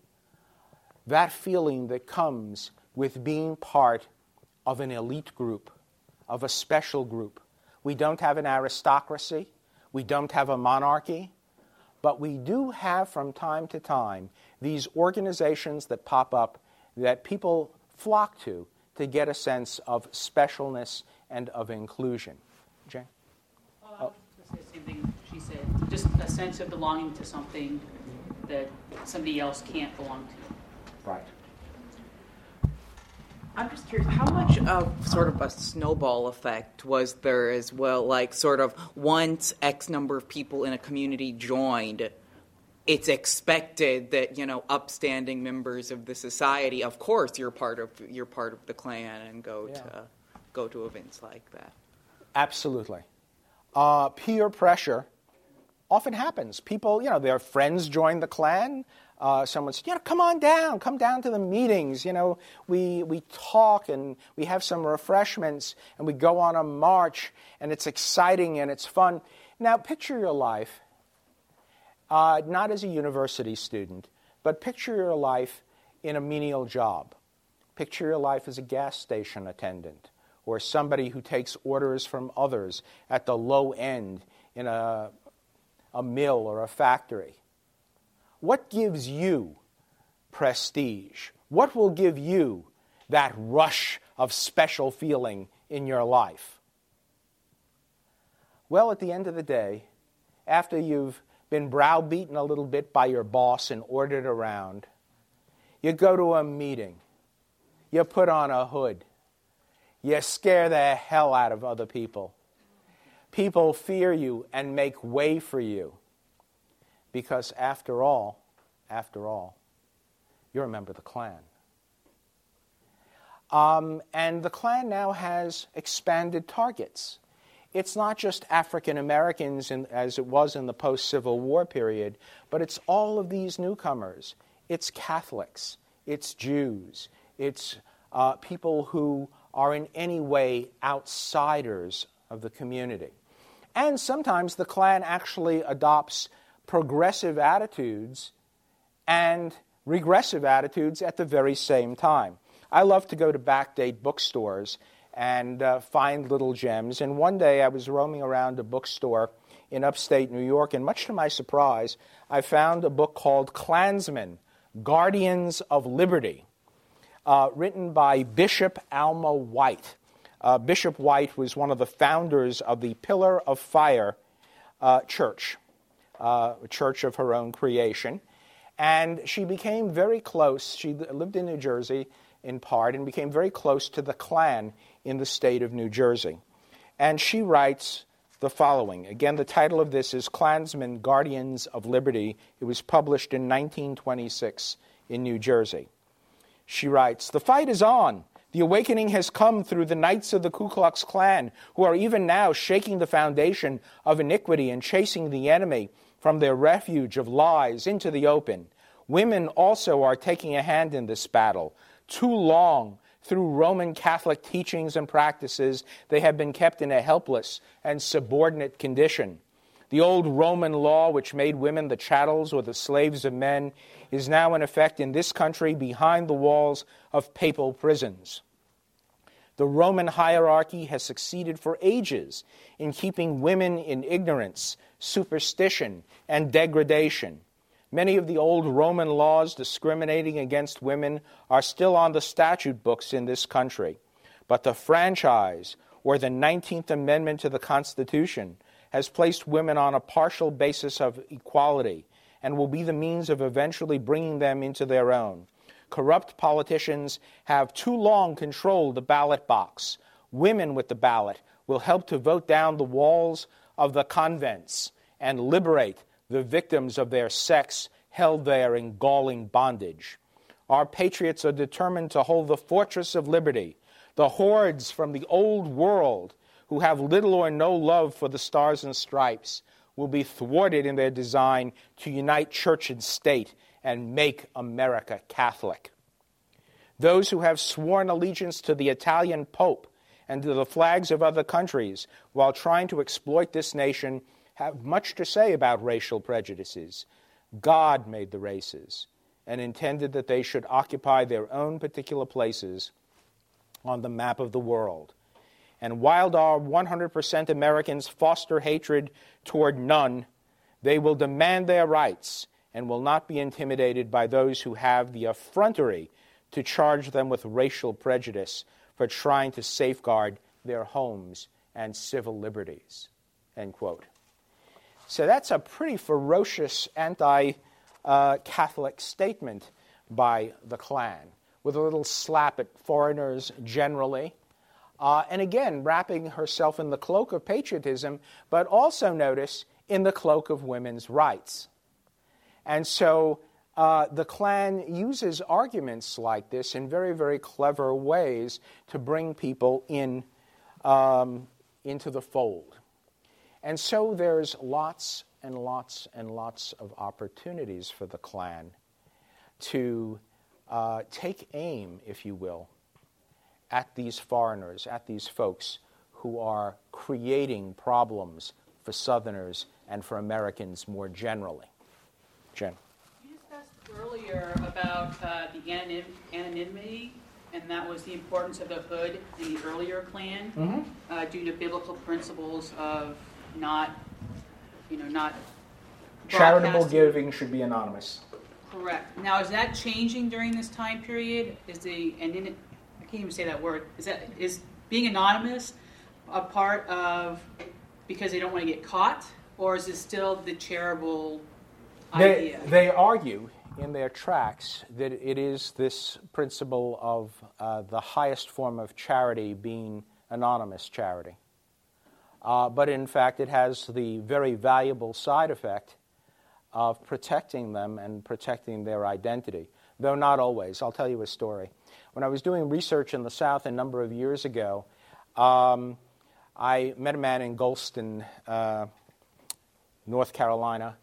that feeling that comes with being part of an elite group, of a special group. We don't have an aristocracy. We don't have a monarchy. But we do have from time to time these organizations that pop up that people flock to to get a sense of specialness and of inclusion. Jane? Well, I was going to say the same thing she said. Just a sense of belonging to something that somebody else can't belong to. Right. I'm just curious, how much of sort of a snowball effect was there as well? Like, sort of once X number of people in a community joined, it's expected that you know upstanding members of the society, of course, you're part of you're part of the Klan and go yeah. to go to events like that. Absolutely, uh, peer pressure often happens. People, you know, their friends join the Klan uh, someone said, you know, come on down, come down to the meetings. You know, we, we talk and we have some refreshments and we go on a march and it's exciting and it's fun. Now, picture your life, uh, not as a university student, but picture your life in a menial job. Picture your life as a gas station attendant or somebody who takes orders from others at the low end in a, a mill or a factory. What gives you prestige? What will give you that rush of special feeling in your life? Well, at the end of the day, after you've been browbeaten a little bit by your boss and ordered around, you go to a meeting, you put on a hood, you scare the hell out of other people. People fear you and make way for you. Because after all, after all, you're a member of the Klan. Um, and the Klan now has expanded targets. It's not just African Americans as it was in the post Civil War period, but it's all of these newcomers. It's Catholics, it's Jews, it's uh, people who are in any way outsiders of the community. And sometimes the Klan actually adopts progressive attitudes and regressive attitudes at the very same time. I love to go to backdate bookstores and uh, find little gems. And one day I was roaming around a bookstore in upstate New York, and much to my surprise, I found a book called Klansmen Guardians of Liberty, uh, written by Bishop Alma White. Uh, Bishop White was one of the founders of the Pillar of Fire uh, Church uh, a church of her own creation. And she became very close. She lived in New Jersey in part and became very close to the Klan in the state of New Jersey. And she writes the following. Again, the title of this is Klansmen Guardians of Liberty. It was published in 1926 in New Jersey. She writes The fight is on. The awakening has come through the knights of the Ku Klux Klan, who are even now shaking the foundation of iniquity and chasing the enemy from their refuge of lies into the open. Women also are taking a hand in this battle. Too long, through Roman Catholic teachings and practices, they have been kept in a helpless and subordinate condition. The old Roman law, which made women the chattels or the slaves of men, is now in effect in this country behind the walls of papal prisons. The Roman hierarchy has succeeded for ages in keeping women in ignorance, superstition, and degradation. Many of the old Roman laws discriminating against women are still on the statute books in this country. But the franchise, or the 19th Amendment to the Constitution, has placed women on a partial basis of equality and will be the means of eventually bringing them into their own. Corrupt politicians have too long controlled the ballot box. Women with the ballot will help to vote down the walls of the convents and liberate the victims of their sex held there in galling bondage. Our patriots are determined to hold the fortress of liberty. The hordes from the old world who have little or no love for the stars and stripes will be thwarted in their design to unite church and state and make America Catholic. Those who have sworn allegiance to the Italian Pope and to the flags of other countries while trying to exploit this nation have much to say about racial prejudices. God made the races and intended that they should occupy their own particular places on the map of the world. And while our 100% Americans foster hatred toward none, they will demand their rights and will not be intimidated by those who have the effrontery to charge them with racial prejudice for trying to safeguard their homes and civil liberties. End quote. So that's a pretty ferocious anti Catholic statement by the Klan, with a little slap at foreigners generally. Uh, and again, wrapping herself in the cloak of patriotism, but also notice in the cloak of women's rights. And so uh, the Klan uses arguments like this in very, very clever ways to bring people in um, into the fold. And so there's lots and lots and lots of opportunities for the Klan to uh, take aim, if you will, at these foreigners, at these folks who are creating problems for Southerners and for Americans more generally. Jen. You discussed earlier about uh, the anonym, anonymity, and that was the importance of the hood in the earlier Klan Mhm. uh, due to biblical principles of not, you know, not Charitable giving should be anonymous. Correct. Now, is that changing during this time period? Is the and in I can't even say that word. Is that is being anonymous a part of because they don't want to get caught, or is it still the charitable They, idea? they argue in their tracts that it is this principle of uh, the highest form of charity being anonymous charity. Uh, but in fact, it has the very valuable side effect of protecting them and protecting their identity, though not always. I'll tell you a story. When I was doing research in the South a number of years ago, um, I met a man in Goldston, uh, North Carolina,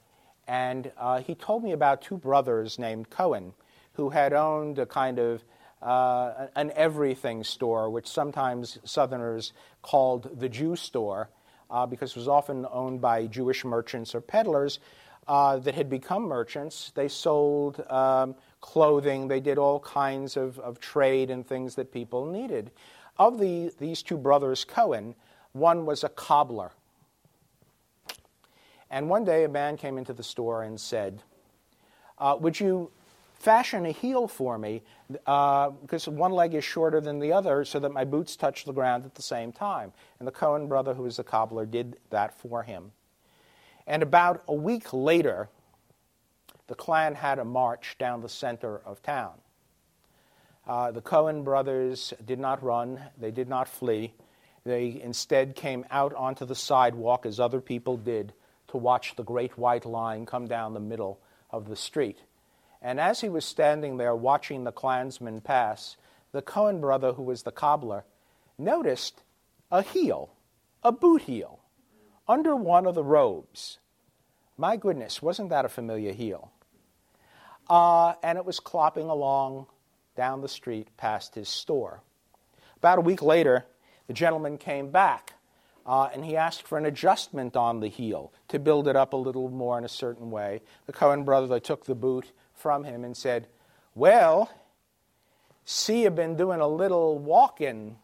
and uh, he told me about two brothers named Cohen who had owned a kind of uh, an everything store, which sometimes Southerners called the Jew store, uh, because it was often owned by Jewish merchants or peddlers uh, that had become merchants. They sold um, clothing, they did all kinds of, of trade and things that people needed. Of the, these two brothers, Cohen, one was a cobbler. And one day a man came into the store and said, uh, Would you fashion a heel for me? Uh, because one leg is shorter than the other so that my boots touch the ground at the same time. And the Cohen brother, who was the cobbler, did that for him. And about a week later, the Klan had a march down the center of town. Uh, the Cohen brothers did not run, they did not flee. They instead came out onto the sidewalk as other people did to watch the great white line come down the middle of the street. And as he was standing there watching the Klansmen pass, the Cohen brother, who was the cobbler, noticed a heel, a boot heel, under one of the robes. My goodness, wasn't that a familiar heel? Uh, and it was clopping along down the street past his store. About a week later, the gentleman came back uh, and he asked for an adjustment on the heel to build it up a little more in a certain way. The Cohen brothers took the boot from him and said, Well, see, you've been doing a little walking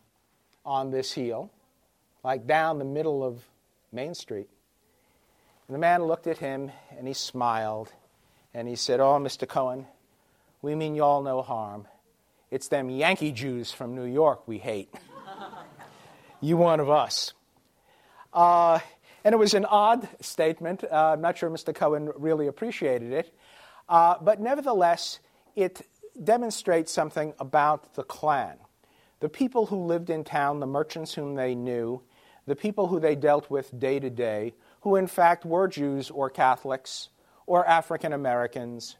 on this heel, like down the middle of Main Street. And the man looked at him and he smiled and he said, Oh, Mr. Cohen, we mean y'all no harm. It's them Yankee Jews from New York we hate. you one of us. Uh, and it was an odd statement. Uh, I'm not sure Mr. Cohen really appreciated it. Uh, but nevertheless, it demonstrates something about the Klan. The people who lived in town, the merchants whom they knew, the people who they dealt with day to day, who in fact were Jews or Catholics or African Americans,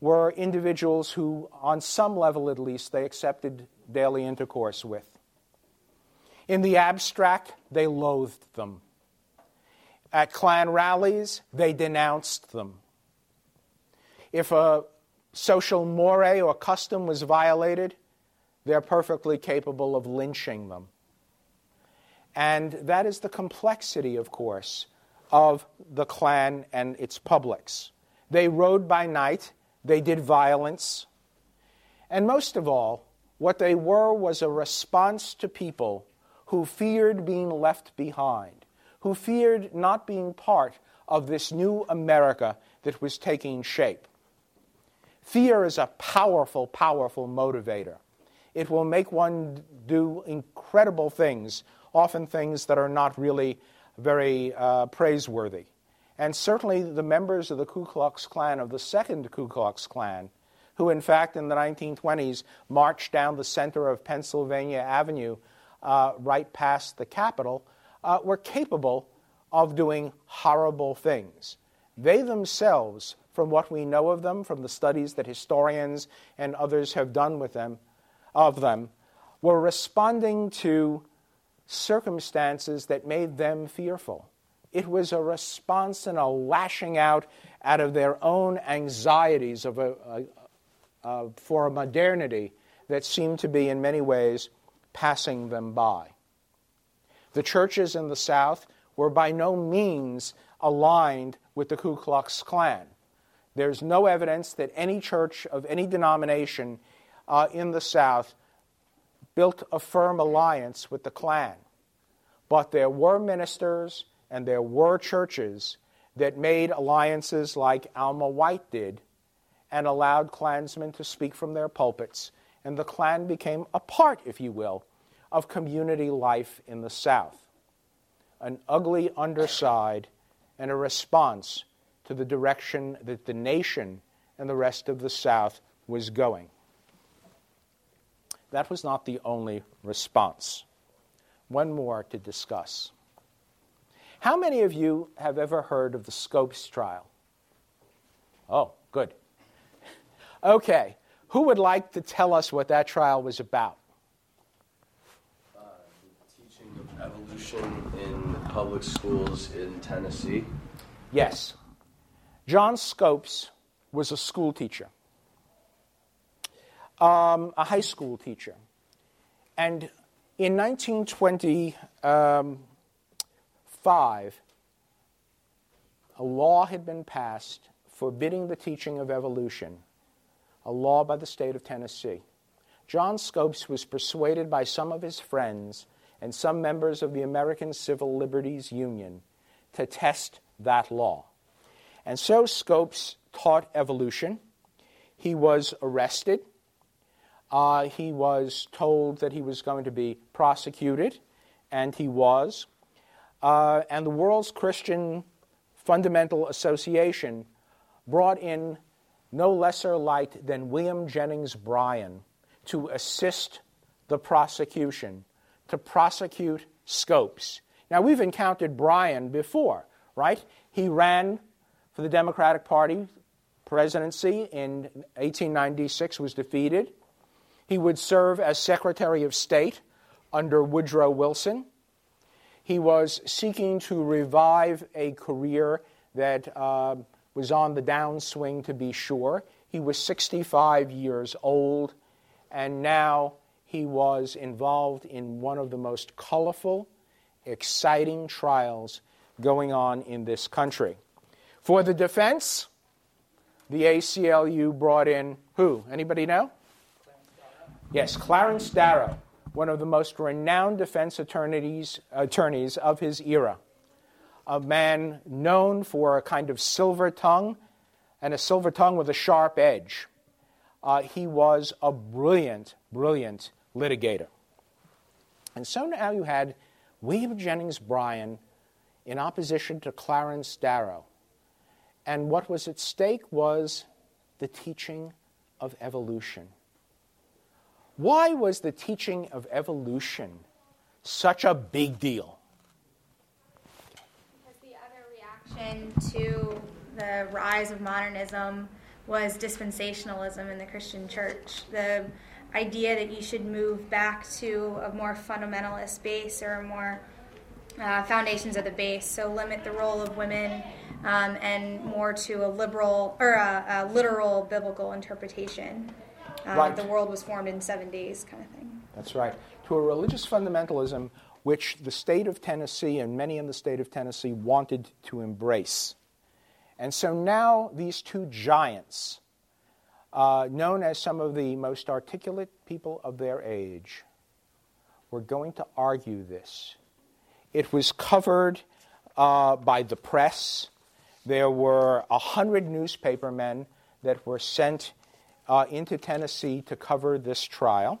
were individuals who, on some level at least, they accepted daily intercourse with. In the abstract, they loathed them. At Klan rallies, they denounced them. If a social moray or custom was violated, they're perfectly capable of lynching them. And that is the complexity, of course, of the Klan and its publics. They rode by night, they did violence, and most of all, what they were was a response to people who feared being left behind, who feared not being part of this new America that was taking shape. Fear is a powerful, powerful motivator. It will make one do incredible things, often things that are not really very uh, praiseworthy. And certainly the members of the Ku Klux Klan, of the second Ku Klux Klan, who in fact in the 1920s marched down the center of Pennsylvania Avenue uh, right past the Capitol, uh, were capable of doing horrible things. They themselves, from what we know of them, from the studies that historians and others have done with them, of them, were responding to circumstances that made them fearful. It was a response and a lashing out out of their own anxieties of a, a, a, for a modernity that seemed to be, in many ways, passing them by. The churches in the South were by no means aligned with the Ku Klux Klan. There's no evidence that any church of any denomination uh, in the South built a firm alliance with the Klan. But there were ministers and there were churches that made alliances like Alma White did and allowed Klansmen to speak from their pulpits and the Klan became a part, if you will, of community life in the South. An ugly underside and a response to the direction that the nation and the rest of the South was going. That was not the only response. One more to discuss. How many of you have ever heard of the Scopes trial? Oh, good. (laughs) Okay, who would like to tell us what that trial was about? Uh, teaching of evolution in public schools in Tennessee. Yes. John Scopes was a school teacher, um, a high school teacher. And in 1925, a law had been passed forbidding the teaching of evolution a law by the state of Tennessee. John Scopes was persuaded by some of his friends and some members of the American Civil Liberties Union to test that law. And so Scopes taught evolution. He was arrested. Uh, he was told that he was going to be prosecuted, and he was. Uh, and the World's Christian Fundamental Association brought in no lesser light than William Jennings Bryan to assist the prosecution, to prosecute Scopes. Now, we've encountered Bryan before, right? He ran for the Democratic Party presidency in 1896, was defeated. He would serve as Secretary of State under Woodrow Wilson. He was seeking to revive a career that uh, was on the downswing to be sure. He was 65 years old, and now he was involved in one of the most colorful exciting trials going on in this country. For the defense, the ACLU brought in who? Anybody know? Yes, Clarence Darrow, one of the most renowned defense attorneys, attorneys of his era. A man known for a kind of silver tongue and a silver tongue with a sharp edge. Uh, he was a brilliant, brilliant litigator. And so now you had William Jennings Bryan in opposition to Clarence Darrow. And what was at stake was the teaching of evolution. Why was the teaching of evolution such a big deal? Because the other reaction to the rise of modernism was dispensationalism in the Christian church. The idea that you should move back to a more fundamentalist base or a more uh, foundations of the base, so limit the role of women um, and more to a liberal or a, a literal biblical interpretation. Uh, Right. The world was formed in seven days, kind of thing. That's right. To a religious fundamentalism which the state of Tennessee and many in the state of Tennessee wanted to embrace. And so now these two giants, uh, known as some of the most articulate people of their age, were going to argue this. It was covered uh, by the press. There were a hundred newspapermen that were sent uh, into Tennessee to cover this trial.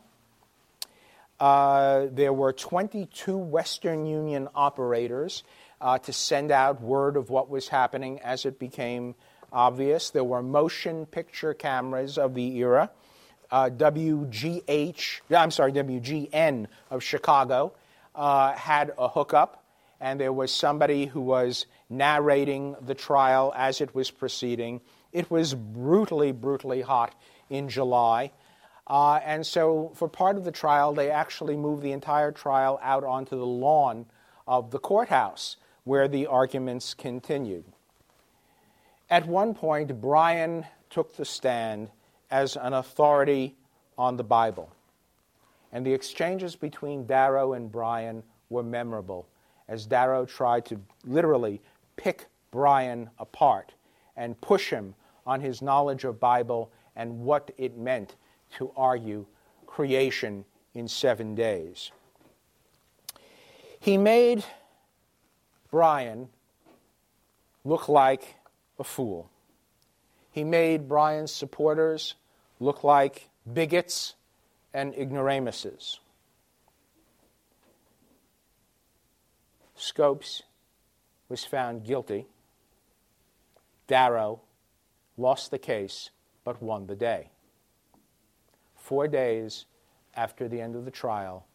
Uh, there were 22 Western Union operators uh, to send out word of what was happening as it became obvious. There were motion picture cameras of the era. Uh, WGH, I'm sorry, WGN of Chicago uh, had a hookup, and there was somebody who was narrating the trial as it was proceeding. It was brutally, brutally hot in July. Uh, and so, for part of the trial, they actually moved the entire trial out onto the lawn of the courthouse where the arguments continued. At one point, Bryan took the stand as an authority on the Bible. And the exchanges between Darrow and Bryan were memorable, as Darrow tried to literally pick Bryan apart and push him on his knowledge of Bible and what it meant to argue creation in seven days. He made Bryan look like a fool. He made Bryan's supporters look like bigots and ignoramuses. Scopes was found guilty. Darrow lost the case but won the day. Four days after the end of the trial,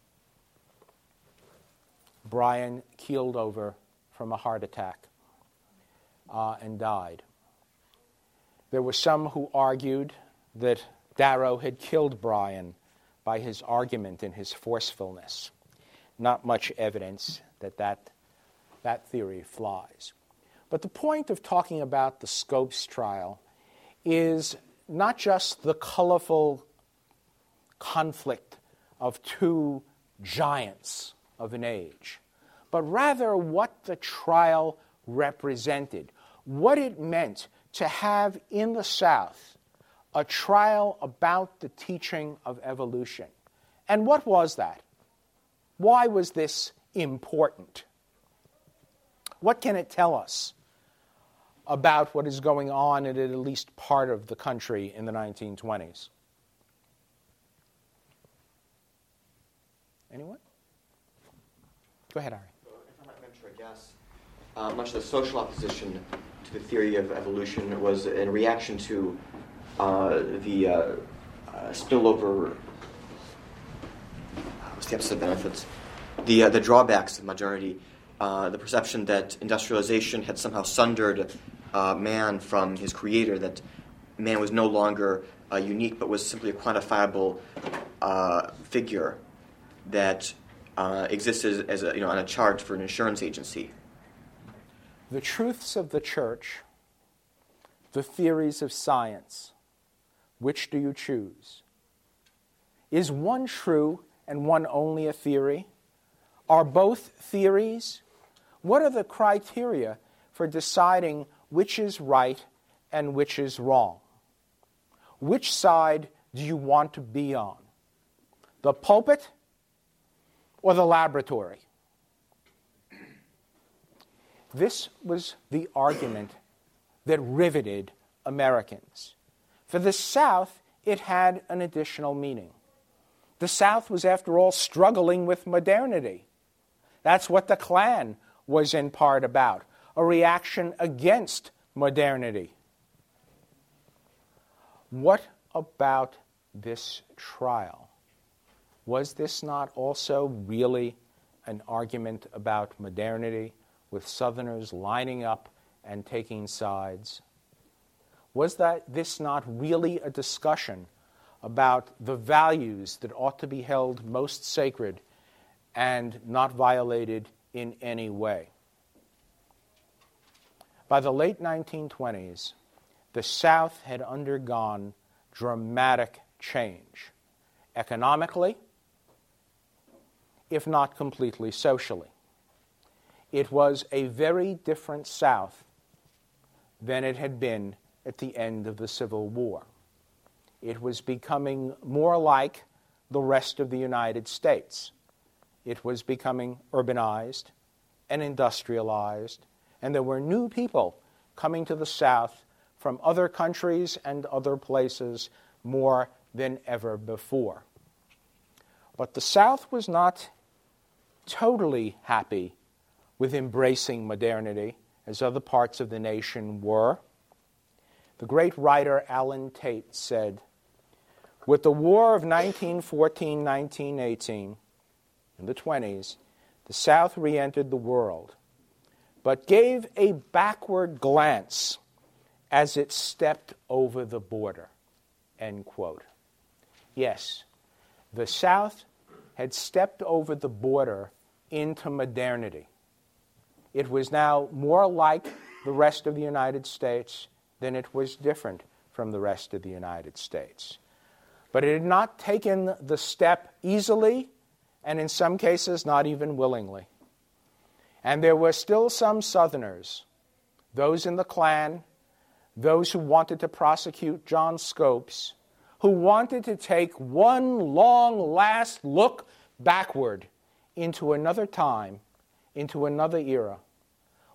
Bryan keeled over from a heart attack uh, and died. There were some who argued that Darrow had killed Bryan by his argument and his forcefulness. Not much evidence that that, that theory flies. But the point of talking about the Scopes trial is not just the colorful conflict of two giants of an age, but rather what the trial represented, what it meant to have in the South a trial about the teaching of evolution. And what was that? Why was this important? What can it tell us about what is going on in at least part of the country in the 1920s? Anyone? Go ahead, Ari. If I might venture a guess, uh, much of the social opposition to the theory of evolution was in reaction to uh, the uh, uh, spillover. What's the opposite of benefits? The uh, the drawbacks of modernity. Uh, the perception that industrialization had somehow sundered uh, man from his creator. That man was no longer uh, unique, but was simply a quantifiable uh, figure that uh, existed as a, you know, on a chart for an insurance agency. The truths of the church, the theories of science, which do you choose? Is one true and one only a theory? Are both theories? What are the criteria for deciding which is right and which is wrong? Which side do you want to be on? The pulpit or the laboratory? This was the argument that riveted Americans. For the South, it had an additional meaning. The South was, after all, struggling with modernity. That's what the Klan was in part about a reaction against modernity. What about this trial? Was this not also really an argument about modernity, with Southerners lining up and taking sides? Was that this not really a discussion about the values that ought to be held most sacred and not violated in any way? By the late 1920s, the South had undergone dramatic change, economically, if not completely socially. It was a very different South than it had been at the end of the Civil War. It was becoming more like the rest of the United States. It was becoming urbanized and industrialized, and there were new people coming to the South from other countries and other places more than ever before. But the South was not totally happy with embracing modernity as other parts of the nation were. The great writer Allen Tate said, With the war of 1914 1918, in the 20s, the South re entered the world, but gave a backward glance as it stepped over the border. End quote. Yes, the South had stepped over the border into modernity. It was now more like the rest of the United States than it was different from the rest of the United States. But it had not taken the step easily, and in some cases, not even willingly. And there were still some Southerners, those in the Klan, those who wanted to prosecute John Scopes, who wanted to take one long last look backward into another time, into another era,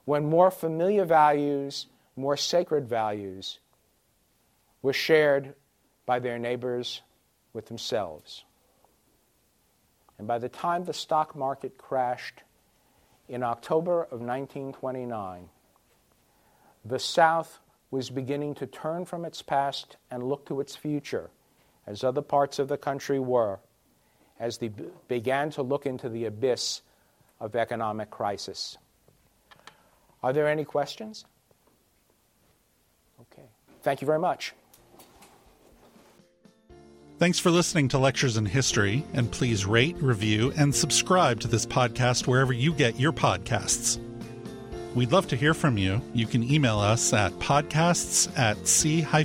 when more familiar values, more sacred values, were shared by their neighbors with themselves. And by the time the stock market crashed in October of 1929, the South was beginning to turn from its past and look to its future, as other parts of the country were, as they began to look into the abyss of economic crisis. Are there any questions? Okay. Thank you very much. Thanks for listening to Lectures in History, and please rate, review, and subscribe to this podcast wherever you get your podcasts. We'd love to hear from you. You can email us at podcasts at c-span.org.